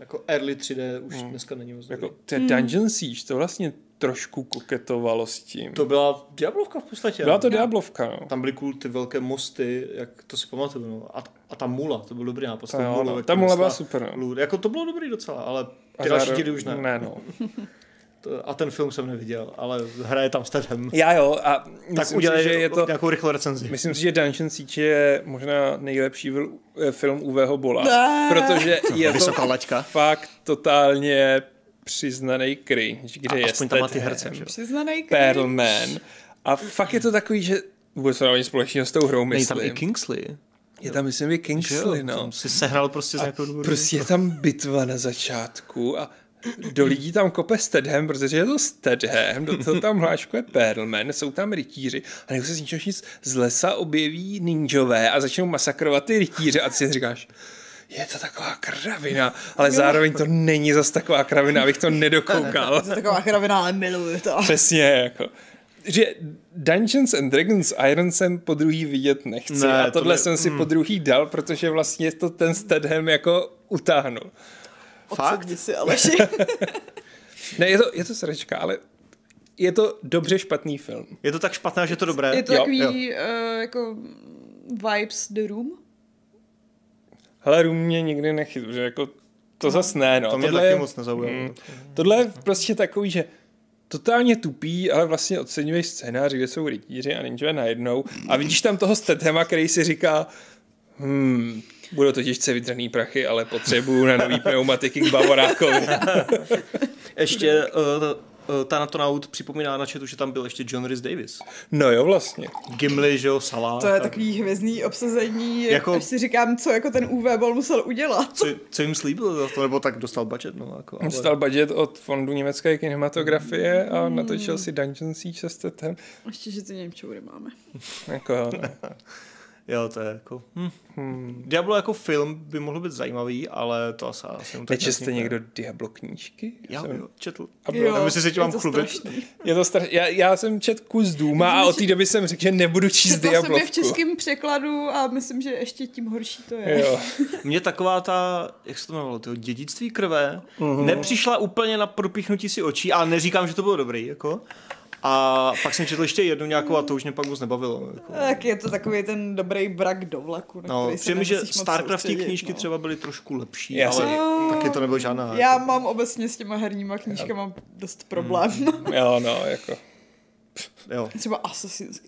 No. Jako early 3D už mm. dneska není moc Jako mm. Dungeon Siege, to vlastně trošku koketovalo s tím. To byla Diablovka v podstatě. Byla to no. Diablovka, no. Tam byly cool ty velké mosty, jak to si pamatuju, no. A, a ta mula, to byl dobrý nápad. Ta, mulu, no. ta mula byla super, no. Lůd. Jako to bylo dobrý docela, ale ty další díly už ne. Ne, no. a ten film jsem neviděl, ale hraje tam s Tedem. Já jo, a tak udělej si, že je to, nějakou rychlou recenzi. Myslím si, že Dungeon Siege je možná nejlepší eh, film Uveho Bola, protože je to laťka. fakt totálně přiznaný cringe, kde a je tam má ty herce, Přiznaný cringe. Perlman. A fakt je to takový, že vůbec to není společného s tou hrou, myslím. Není tam i Kingsley. Je tam, myslím, i Kingsley, no. Tam si sehnal prostě z nějakou důvodu. Prostě je tam bitva na začátku a do lidí tam kope Stedham, protože je to Stedham, do toho tam hláškuje Perlman, jsou tam rytíři a nebo se z ničeho nic z lesa objeví ninjové a začnou masakrovat ty rytíře a ty si říkáš, je to taková kravina, ale zároveň to není zas taková kravina, abych to nedokoukal. je to taková kravina, ale miluju to. Přesně, jako že Dungeons and Dragons Iron jsem po druhý vidět nechci ne, a tohle to ne, jsem si mm. po druhý dal, protože vlastně to ten Stedham jako utáhnul. Fakt? si, Aleši. ne, je to, je to sračka, ale je to dobře špatný film. Je to tak špatné, že je to dobré? Je to jo, takový jo. Uh, jako vibes The Room? Hele, Room mě nikdy nechytl, že jako to no. zas ne, no. To mě tohle taky je, moc nezaujalo. Mm, tohle je prostě takový, že totálně tupý, ale vlastně oceňuješ scénář, kde jsou rytíři a ninjové najednou a vidíš tam toho Stethema, který si říká, hmm, Budou to těžce vytrhný prachy, ale potřebuju na nový pneumatiky k Bavorákovi. Ještě uh, ta Natonaut připomíná na chatu, že tam byl ještě John Rhys Davis. No jo, vlastně. Gimli, že jo, Salah. To je takový hvězdný obsazení, jako, až si říkám, co jako ten UV Ball musel udělat. Co, co jim slíbil za to, nebo tak dostal budget, no. Jako, ale... Dostal budget od fondu německé kinematografie a hmm. natočil si Dungeon Siege se stetem. Ještě, že ty Němčoury máme. jako jo, no. Jo, to je jako... Hm. Hmm. Diablo jako film by mohl být zajímavý, ale to asi... asi Nečetl jste někdo Diablo knížky? Já, jsem... jo, četl. A bylo, jo, si se mám chlubit. Je to strašný. Já, já, jsem četl kus Duma a od té doby jsem řekl, že nebudu číst Diablo. jsem je v českém překladu a myslím, že ještě tím horší to je. Jo. Mně taková ta, jak se to jmenovalo, to dědictví krve, uh-huh. nepřišla úplně na propíchnutí si očí, ale neříkám, že to bylo dobrý, jako. A pak jsem četl ještě jednu nějakou a to už mě pak moc nebavilo. Jako. Tak je to takový ten dobrý brak do vlaku. Na no, přijde že Starcraftí knížky no. třeba byly trošku lepší, Já ale no, taky to nebylo žádná. Já jako... mám obecně s těma herníma knížkama já... dost problém. Mm. jo, no, jako. Jo. Třeba Assassin's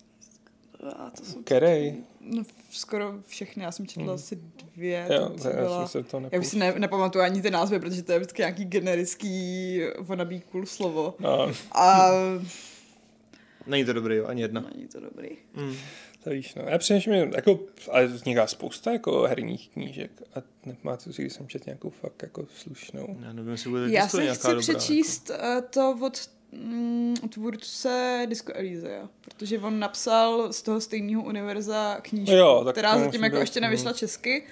a to jsou Kerej. No, skoro všechny, já jsem četla hmm. asi dvě. Jo, to, byla... já, se to já už si ne, nepamatuju ani ty názvy, protože to je vždycky nějaký generický wannabe cool slovo. No. A Není to dobrý, jo, ani jedna. Není to dobrý. To víš, no. Já přemýšlím, jako, ale vzniká spousta jako herních knížek a nepamatuju si, když jsem četl nějakou fakt jako slušnou. Já nevím, jestli bude Já se chci dobrá, přečíst jako. to od mm, tvůrce Disco Elysia, protože on napsal z toho stejného univerza knížku, Jo, která to zatím jako být, ještě mm. nevyšla česky.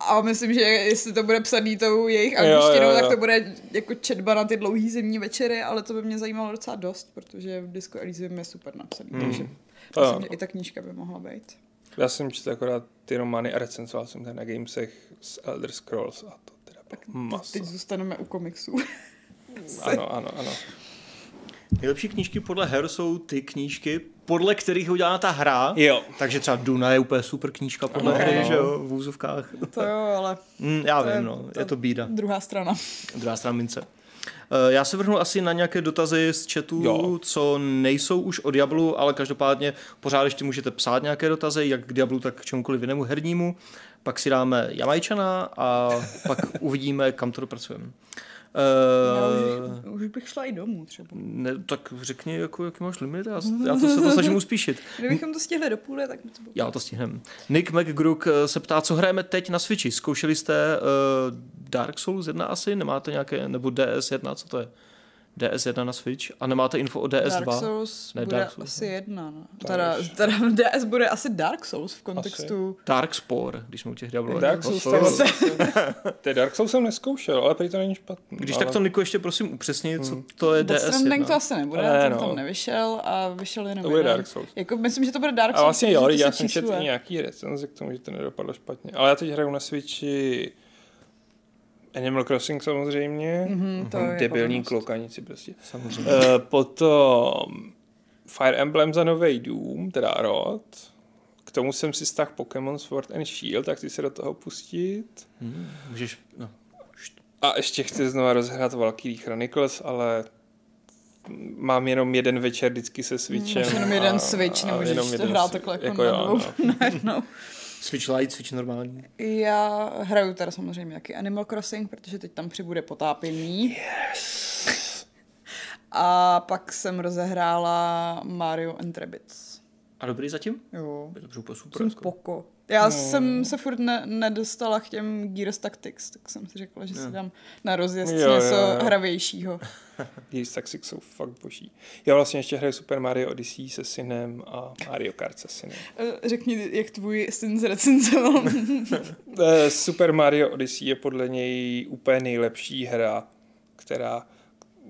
A myslím, že jestli to bude psaný tou jejich angličtinou, tak to bude jako četba na ty dlouhý zimní večery, ale to by mě zajímalo docela dost, protože v Disco Elysium je super napsaný, Mm. takže To myslím, jo. že i ta knížka by mohla být. Já jsem četl akorát ty romány a recenzoval jsem ten na Gamesech z Elder Scrolls a to teda Tak maso. teď zůstaneme u komiksů. Ano, ano, ano. Nejlepší knížky podle her jsou ty knížky, podle kterých je udělána ta hra. Jo. Takže třeba Duna je úplně super knížka podle Ano, hry, ano. že jo, v úzovkách. To jo, ale Mm, já To je- vím, no, to- je to bída. druhá strana. Druhá strana mince. Eh, Já se vrhnu asi na nějaké dotazy z chatu, Jo. co nejsou už o Diablu, ale každopádně pořád ještě můžete psát nějaké dotazy, jak k Diablu, tak k čemukoliv jinému hernímu. Pak si dáme Jamajčana a pak uvidíme, kam to dopracujeme. Já Uh, už, už bych šla i domů třeba. ne, tak řekni, jako, jaký máš limit, já, já to se to snažím uspíšit. Kdybychom to stihli do půle, tak by to bylo. Já to stihnem. Nick McGrook eh, se ptá, co hrajeme teď na Switchi. Zkoušeli jste uh, Dark Souls 1 asi? Nemáte nějaké, nebo DS1, co to je? DS1 na Switch? A nemáte info o DS2? Dark Souls Ne, bude Dark Souls, asi jedna, no. Teda, teda DS bude asi Dark Souls v kontextu... Dark Spore, když jsme u těch Diablo. Dark Souls, Spore. to, ty Dark Souls jsem neskoušel, ale prý to není špatný. Když ale... tak to Niko ještě prosím upřesni, co to je Death Stranding to DS1. asi nebude, Ne, ten no. tam nevyšel a vyšel jenom To bude jeden. Dark Souls. Jako, myslím, že to bude Dark A Souls, vlastně jo, já se jsem četl nějaký recenze k tomu, že to nedopadlo špatně. Ale já teď hraju na Switchi Animal Crossing samozřejmě, Mhm, to je debilní klokanici prostě. Samozřejmě. Uh, potom Fire Emblem za nový Doom, teda rod. K tomu jsem si stáhl Pokémon Sword and Shield, tak chci se do toho pustit. Hmm, můžeš, no. A ještě chci znova rozhrát Valkyrie Chronicles, ale mám jenom jeden večer vždycky se Switchem. Máš jenom jeden Switch, nemůžeš to hrát takhle jako jako na no. Switch Lite, Switch normální. Já hraju teda samozřejmě jaký Animal Crossing, protože teď tam přibude potápění. Yes. A pak jsem rozehrála Mario and Rabbids. A dobrý zatím? Jo, Je to super. jsem Jako. Já no. jsem se furt ne, nedostala k těm Gears Tactics, tak jsem si řekla, že si dám na rozjezd Jo, jo, něco jo. hravějšího. Gears Tactics jsou fakt boží. Já vlastně ještě hraju Super Mario Odyssey se synem a Mario Kart se synem. Eh, Řekni, jak tvůj syn zrecenzoval. Eh, Super Mario Odyssey je podle něj úplně nejlepší hra, která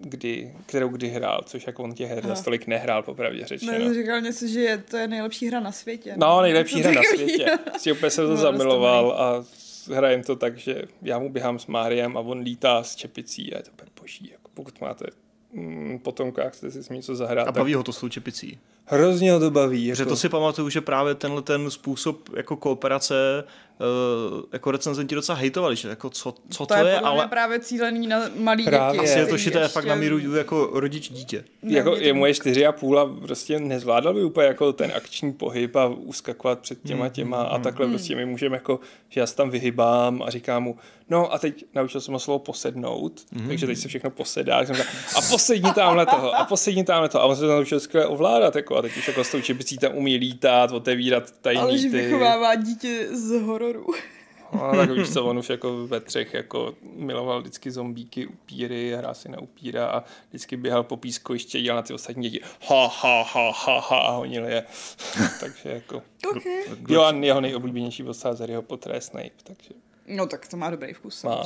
kdy, kterou kdy hrál, což jako on těch her zas tolik nehrál, popravdě řečeno. ne, říkal něco, že je, to je nejlepší hra na světě. No, nejlepší hra na světě. Si úplně jsem to No, zamiloval a hrajem to tak, že já mu běhám s Máriem a on lítá s čepicí a je to boží. Jako pokud máte mm, potomka chcete si s ním něco zahrát, A tak baví ho to s tou čepicí. Hrozně ho to baví. Jako, to si pamatuju, že právě tenhle ten způsob jako kooperace uh, jako recenzenti docela hejtovali, že jako co, co To, to, je, je, ale právě cílený na malý Právě. děti. asi je to šité ještě- fakt na míru jako rodič dítě. jako Nevidí. je moje čtyři a půl a prostě nezvládal by úplně jako ten akční pohyb a uskakovat před těma těma a takhle prostě my můžeme jako, že já se tam vyhybám a říkám mu, no a teď naučil jsem ho slovo posednout, takže teď se všechno posedá, tak jsem říkal, a posedni tamhle toho, a posedni tamhle toho a on se to naučil skvěle ovládat, jako, a teď už jako s tou čepicí tam umí lítat, otevírat tajný Ale že vychovává dítě z hororu. No, tak víš co, on už jako ve třech jako miloval vždycky zombíky, upíry, hrál si na upíra a vždycky běhal po pískoviště, dělal na ty ostatní děti ha, ha, ha, ha, ha a honil je. takže jako... Okay. Jo, a jeho nejoblíbenější postava z Harryho Pottera je Snape, takže... No tak to má dobrý vkus Má.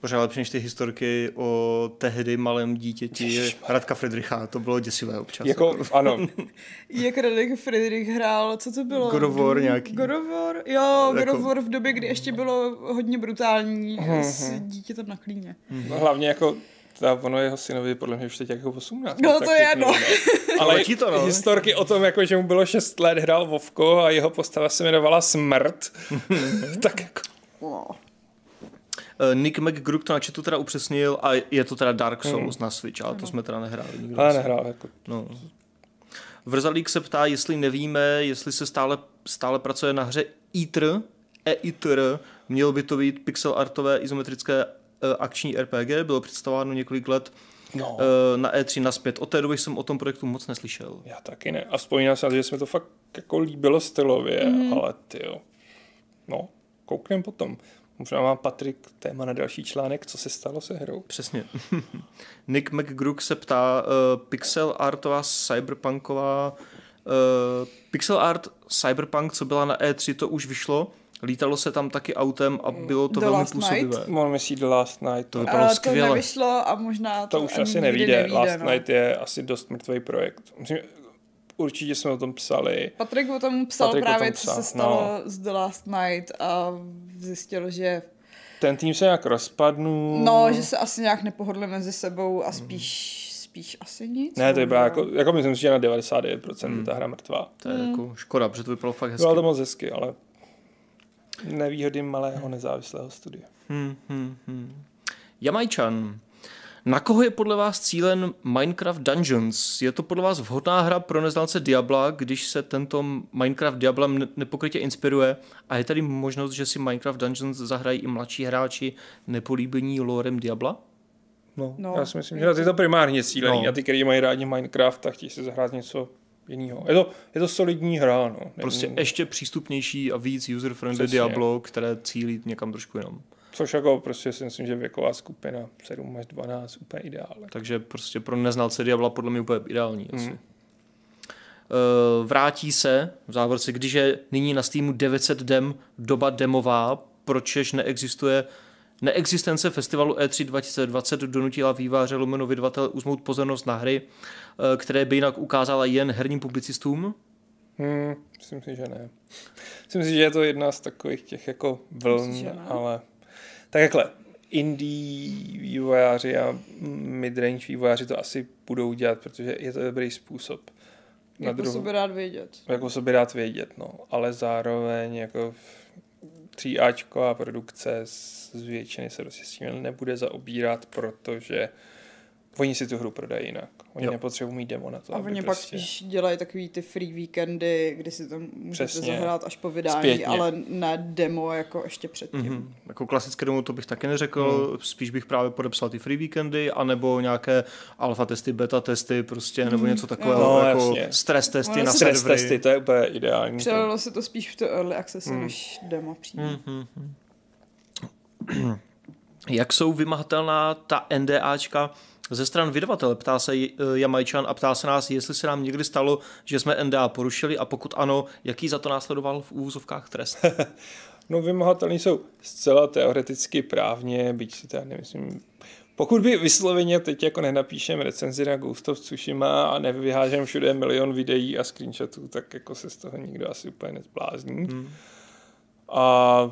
Pořád lepší než ty historky o tehdy malém dítěti Radka Friedricha, to bylo děsivé občas. Jako, ano, Jak Radek Friedrich hrál, co to bylo? God of War Doom? nějaký. God of War? Jo, God Jako- of War v době, kdy ještě bylo hodně brutální s dítětem na klíně. no, hlavně jako ta, ono jeho synovi podle mě už teď jako 18. No, to je, no. Ale Letí to, no. historky o tom, jako, že mu bylo 6 let, hrál Vovko a jeho postava se jmenovala Smrt. tak jako... Eh, Nick McGrook to na chatu teda upřesnil a je to teda Dark Souls na Switch, ale to jsme teda nehráli. Nikdo Ale nehrál, jako No. Vrzalík se ptá, jestli nevíme, jestli se stále, stále pracuje na hře Eater, E-Eater, mělo by to být pixel artové izometrické eh, akční RPG, bylo představováno několik let No. eh, na E3 naspět. Od té doby jsem o tom projektu moc neslyšel. Já taky ne. A vzpomínám to, že jsme to fakt jako líbilo stylově, mm. ale ty jo. No, kouknem potom. Možná má Patrik téma na další článek, co se stalo se hrou. Přesně. Nick McGrook se ptá, uh, pixel artová cyberpunková uh, pixel art cyberpunk, co byla na E3, to už vyšlo. Lítalo se tam taky autem a bylo to The velmi Last působivé. Night? On myslí The Last Night. To To, vypadalo A to skvěle. nevyšlo a možná to, to už asi nevíde. nevíde Last no. Night je asi dost mrtvý projekt. Myslím, určitě jsme o tom psali. Patrik o tom psal Patrik o tom právě, psal, co se stalo no. z The Last Night a zjistil, že Ten tým se nějak rozpadnul. no, že se asi nějak nepohodli mezi sebou a spíš, spíš asi nic. Ne, to no, vypadá že jako, jako myslím si, že na 99% mm. ta hra mrtvá. To je jako škoda, protože to vypadalo fakt hezky. Bylo to moc hezky, ale nevýhody malého nezávislého studia. Hmm, hmm, hmm. Jamajčan. Na koho je podle vás cílen Minecraft Dungeons? Je to podle vás vhodná hra pro neznalce Diabla, když se tento Minecraft Diablem ne- nepokrytě inspiruje? A je tady možnost, že si Minecraft Dungeons zahrají i mladší hráči nepolíbení lorem Diabla? No, No, já si myslím, že na ty to primárně cílený, No. na ty, kteří mají rádi Minecraft a chtějí si zahrát něco jiného. Je to, je to solidní hra, no. Není- Prostě ještě přístupnější a víc user-friendly Přesně. Diablo, které cílí někam trošku jinam. Což jako prostě si myslím, že věková skupina 7 až 12 úplně ideálně. Takže prostě pro neznalce Diabla podle mě úplně ideální. Asi. Mm. Eh, vrátí se v závorce, když je nyní na Steamu 900 dem doba demová, pročež neexistuje Neexistence festivalu E E3 2020 donutila výváře lomeno vydavatele uzmout pozornost na hry, eh, které by jinak ukázala jen herním publicistům. Hmm, myslím si, že ne. Myslím si, že je to jedna z takových těch jako vln, ne? ale tak jakhle, indie vývojáři a midrange vývojáři to asi budou dělat, protože je to dobrý způsob. Na jako druhou, sobě rád vědět. jako sobě dát vědět, no. Ale zároveň jako 3Ačko a produkce z z většiny se prostě s tím nebude zaobírat, protože oni si tu hru prodají jinak. Oni Jo. nepotřebují mít demo na to, A oni pak prostě... spíš dělají takový ty free víkendy, kdy si to můžete Přesně. zahrát až po vydání, Zpětně. ale ne demo jako ještě předtím. Mm-hmm. Jako klasické demo to bych taky neřekl, mm. spíš bych právě podepsal ty free weekendy, anebo nějaké alfa testy, beta testy, prostě, nebo něco takového, No, jako jasně. stres testy Ono na Stres servery. testy, to je úplně ideální. Přelilo se to spíš v to early access, Hmm. než demo přímo. Mhm. Jak jsou vymahatelná ta NDAčka ze stran vydavatele? Ptá se eh, Jamajčan a ptá se nás, jestli se nám někdy stalo, že jsme NDA porušili a pokud ano, jaký za to následoval v úvozovkách trest? No vymahatelný jsou zcela teoreticky právně, byť si to nemyslím, pokud by vysloveně teď jako nenapíšem recenzi na Ghost of Tsushima a nevyhážem všude milion videí a screenshotů, tak jako se z toho nikdo asi úplně nezblázní. Hmm. A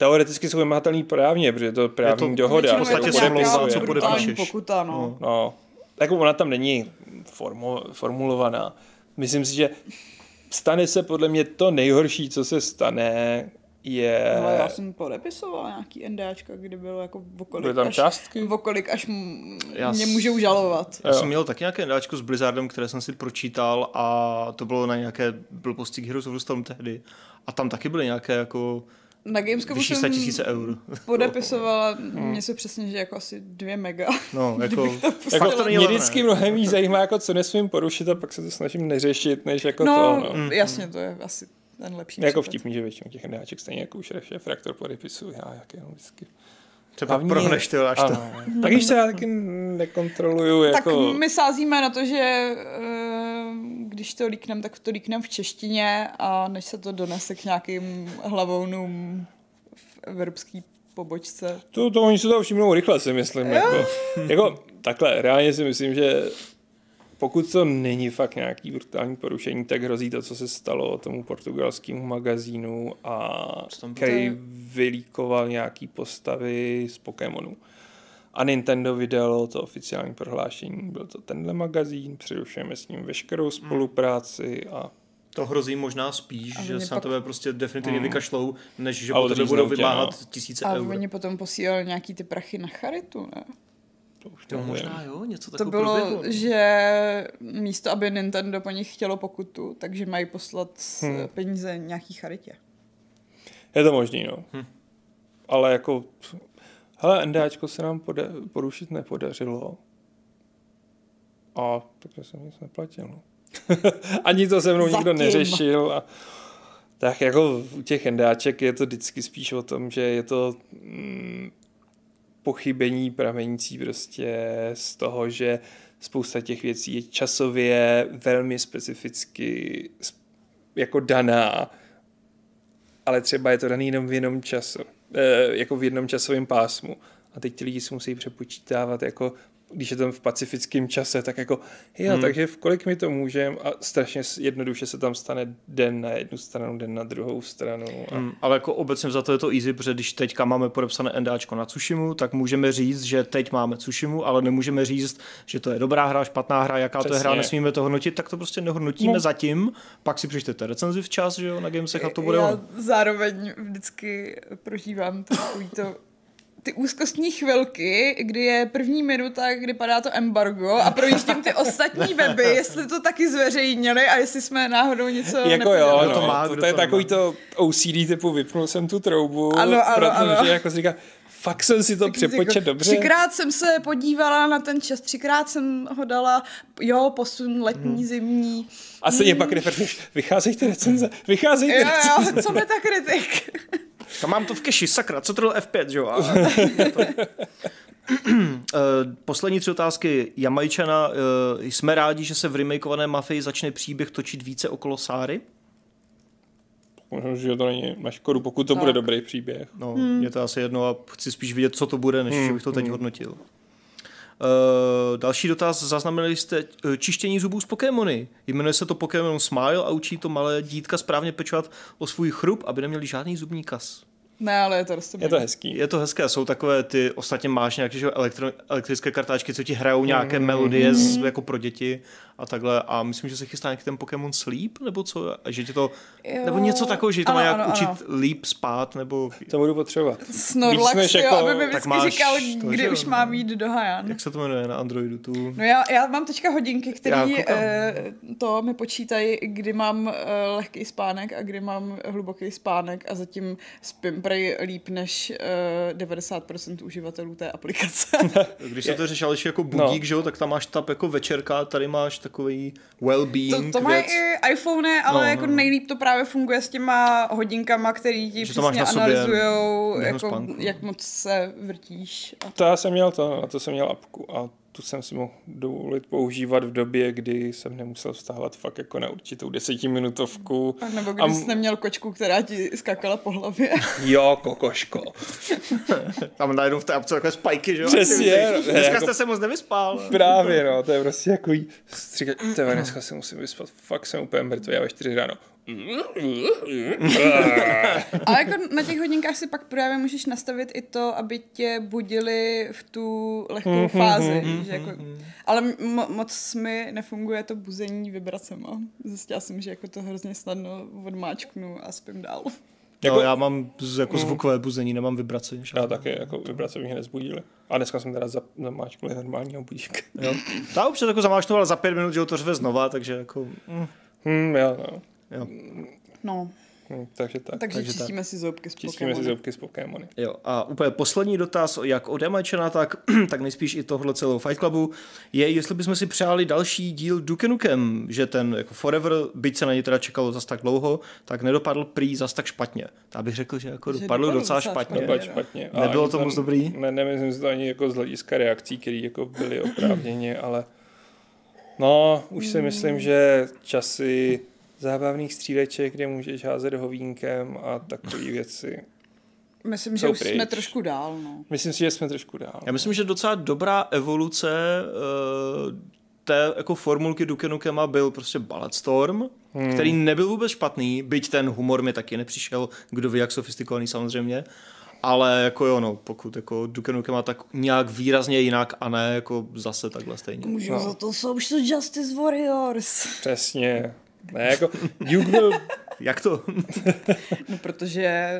teoreticky jsou vymahatelný právně, protože je to právní to- dohoda. v podstatě smlouva, co podepíšeš. pokuta, no. No, jako ona tam není formu, formulovaná. Myslím si, že stane se podle mě to nejhorší, co se stane, je... Ale já jsem podepisoval nějaký NDAčka, kdy bylo jako vokolik, Byly tam až, částky? vokolik až m- Já mě můžou žalovat. Já Jo. jsem měl taky nějaké NDAčko s Blizzardem, které jsem si pročítal a to bylo na nějaké blbosti Heroes of the Storm tehdy. A tam taky byly nějaké jako Na Gamescomu vyšší jsem 100 tisíce eur. podepisovala Hmm. něco přesně, že jako asi dvě mega. No, jako, Jako, to mě vždycky mnohem víc zajímá, jako co nesmím porušit a pak se to snažím neřešit, než jako No, to. No. jasně, to je asi ten lepší Jako případ. vtipný, že většinou těch NDAček stejně jako už šéf reaktor podepisuje, já jak jenom vždycky. Třeba Hlavně- prohneš ty, až to. Tak když se já taky nekontroluju, Tak jako... my sázíme na to, že eh, když to líknem, tak to líknem v češtině a než se to donese k nějakým hlavounům v evropský pobočce. To, to oni se toho všimnou rychle, si myslím. Jako, jako, takhle, reálně si myslím, že pokud to není fakt nějaký brutální porušení, tak hrozí to, co se stalo tomu portugalskému magazínu a který vylíkoval nějaký postavy z Pokémonů. A Nintendo vydalo to oficiální prohlášení. Byl to tenhle magazín, přerušujeme s ním veškerou spolupráci a To hrozí možná spíš, A že se na pak- tebe prostě definitivně Mm. vykašlou, než že A po tebe budou tě, vymáhat no. tisíce A eur. oni potom posílali nějaký ty prachy na charitu, ne? to už To možná jo, něco To takového bylo, proběhlo. že místo, aby Nintendo po nich chtělo pokutu, takže mají poslat Hmm. hmm. peníze nějaký charitě. Je to možný, no. Hm. Ale jako, hele, NDAčko se nám poda- porušit nepodařilo. A takže jsem nic neplatil. Ani to se mnou Zatím. nikdo neřešil. A, tak jako u těch endáček je to vždycky spíš o tom, že je to mm, pochybení pramenící prostě z toho, že spousta těch věcí je časově velmi specificky jako daná, ale třeba je to daný jenom v jednom času, jako v jednom časovém pásmu. A teď ti lidi si musí přepočítávat jako když je to v pacifickém čase, tak jako, jo, hmm. takže v kolik mi to můžem a strašně jednoduše se tam stane den na jednu stranu, den na druhou stranu. A... Mm, ale jako obecně za to je to easy, protože když teďka máme podepsané NDAčko na Tsushimu, tak můžeme říct, že teď máme Tsushimu, ale nemůžeme říct, že to je dobrá hra, špatná hra, jaká to je hra, Přesně. nesmíme to hodnotit, tak to prostě nehodnotíme No. zatím, pak si přečtete recenzi včas, že jo, na Gamesech a to bude Já ono. zároveň vždycky prožívám takový to ty úzkostní chvilky, kdy je první minuta, kdy padá to embargo a projíždím ty ostatní weby, jestli to taky zveřejnili a jestli jsme náhodou něco Jako jo, no, to to, má, to, kdo to je to takový to OCD typu vypnul jsem tu troubu, Ano, ano, protože ano. jako si říká, fakt jsem si to Taky přepočet jako dobře. Třikrát jsem se podívala na ten čas, třikrát jsem ho dala, jo, posun letní, Hmm. zimní. A stejně pak refreshuješ, vycházejí ty recenze, vycházejí ty Jo, recenze. jo, co by ta kritik? Tam mám to v keši, sakra, co to bylo F5, že jo? A- Eh, Poslední tři otázky Jamajčana. Eh, Jsme rádi, že se v remakeované Mafii začne příběh točit více okolo Sáry? Možná, že to není na škodu, pokud to Tak. bude dobrý příběh. No, hmm. mě to asi jedno a chci spíš vidět, co to bude, než že bych to teď hodnotil. Uh, další dotaz. Zaznamenali jste čištění zubů z Pokémony. Jmenuje se to Pokémon Smile a učí to malé dítka správně pečovat o svůj chrup, aby neměli žádný zubní kas. Ne, ale je to roztomilý. Je to hezký. Je to hezké, jsou takové ty, ostatně máš nějaké že, elektro, elektrické kartáčky, co ti hrajou nějaké melodie z, jako pro děti a takhle a myslím, že se chystá nějaký ten Pokémon Sleep, nebo co, že ti to, Jo. nebo něco takového, že ti to má Ano, nějak ano, učit ano. líp spát, nebo To budu potřebovat. Snorlax, jo, jako- aby mi tak vždycky máš říkal, to, kdy že už no. mám jít do Hajan. jak se to jmenuje na Androidu, tu... No já, já mám teďka hodinky, které eh, to mi počítají, kdy mám eh, lehký spánek a kdy mám hluboký spánek a zatím spím prej líp než eh, 90% uživatelů té aplikace. Když se to řešil ještě jako budík, No. že jo, tak tam máš tab jako večerka, tady máš takový well-being to, to mají i iPhone, ale No, jako no. nejlíp to právě funguje s těma hodinkama, který ti Že to máš přesně analyzujou, během jako, spánku. jak moc se vrtíš. A To já jsem měl to, na to jsem měl apku a tu jsem si mohl dovolit používat v době, kdy jsem nemusel vstávat fakt jako na určitou desetiminutovku. a nebo A když m- jsi neměl kočku, která ti skakala po hlavě. Jo, kokoško. Tam najednou v té apce takové spajky, že jo? Přesně, no, Dneska jako- jste se moc nevyspal. Právě, no, to je prostě jako tebe, dneska se musím vyspat, fakt jsem úplně mrtvý, já ve čtyři ráno. Ale jako na těch hodinkách si pak právě můžeš nastavit i to, aby tě budili v tu lehkou fázi. že jako, ale mo- moc mi nefunguje to buzení vibracema. Zjistila jsem, že jako to hrozně snadno odmáčknu a spím dál. Jako, no, já mám z, jako zvukové buzení, nemám vibraci. že? Já taky, jako vibrace mě nezbudily. A dneska jsem teda za- zamáčknul normálního budíka. Jo. Ta už se jako zamáčnu, ale za pět minut, že ho to řve znova, takže jako... Mm, Hm, jo, no. Jo. No, Hm, takže tak. takže, takže čistíme si zoubky s Čistíme si Pokémony. zoubky z Pokémony. Jo, a úplně poslední dotaz, jak od Jamajčana, tak, tak nejspíš i tohle celou Fight Clubu, je, jestli bychom si přáli další díl Duke Nukem, že ten jako Forever, byť se na něj teda čekalo zas tak dlouho, tak nedopadl prý zas tak špatně. Já bych řekl, že jako Že dopadl dopadl docela docela špatně. špatně. Dopadl špatně. Nebylo ani to moc dobrý? Ne, nemyslím si to ani jako z hlediska reakcí, které jako byly oprávněně, ale no, už si myslím, že časy zábavných stříleček, kde můžeš házet hovínkem a takové věci. Myslím, že Jsou už jsme pryč. trošku dál, no. Myslím si, že jsme trošku dál. Já myslím, že docela dobrá evoluce uh, té jako formulky Duke Nukema byl prostě Bulletstorm, hmm. který nebyl vůbec špatný, byť ten humor mi taky nepřišel, kdo ví, jak sofistikovaný samozřejmě. Ale jako jo, no, pokud jako Duke Nukema tak nějak výrazně jinak a ne jako zase takhle stejně. Můžu No. za to Social Justice Warriors. Přesně. Ne, jako Duke byl Jak to? No, protože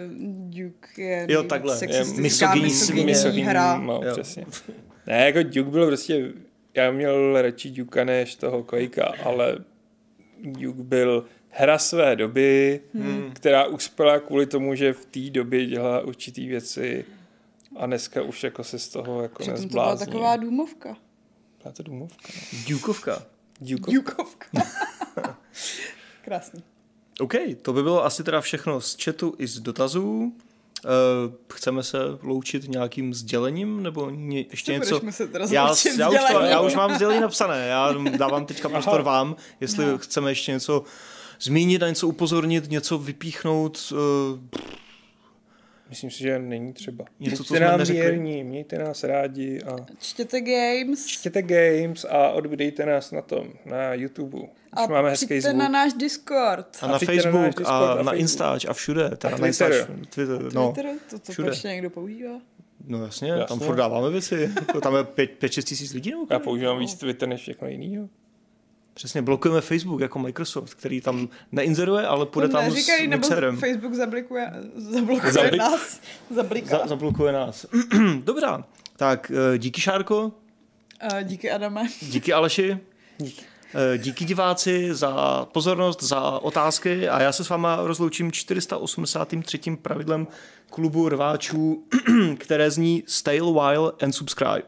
Duke je Jo, takhle. Je sexistická, misogynní- misogynní misogynní hra. No, Jo. přesně. Ne, jako Duke byl prostě, já měl radši Dukea než toho Quakea, ale Duke byl hra své doby, hmm. která uspěla kvůli tomu, že v té době dělala určitý věci a dneska už jako se z toho jako Přitom to byla taková důmovka. Byla to Dumovka. ne? Dukovka. Dukovka. Jukovka. Krásný. OK, to by bylo asi teda všechno z chatu i z dotazů. Uh, chceme se loučit nějakým sdělením, nebo ně, ještě Co něco? muset teda já, já, už to, já už mám sdělení napsané, já dávám teďka prostor vám, jestli No. chceme ještě něco zmínit, na něco upozornit, něco vypíchnout. Uh, Myslím si, že není třeba. Něco, co Buďte jsme nám neřekli. věrní, mějte nás rádi a Čtěte games. čtěte games a odbydejte nás na tom, na YouTube. Už A máme hezký přijďte zvuk. na náš Discord. a A na přijďte na Facebook Discord, a na na Facebook. Instač a všude. Teda na Twitter. Instač, Twitter, no. Twitter? To, to všude. ještě někdo používá? No jasně, Jasně. tam furt dáváme věci. Tam je 5-6 tisíc lidí. No, Já používám víc Twitter než všechno jiného. Přesně, blokujeme Facebook jako Microsoft, který tam neinzeruje, ale půjde tam neříkají, s nebo mixerem. Facebook zablikuje, zablokuje Zablik- nás. Zabliká. Za, zablokuje nás. Dobrá, tak eh, díky Šárko, Uh, díky Adame. díky Aleši, eh, díky diváci za pozornost, za otázky a já se s váma rozloučím 483. pravidlem klubu rváčů, které zní Stay a while and subscribe.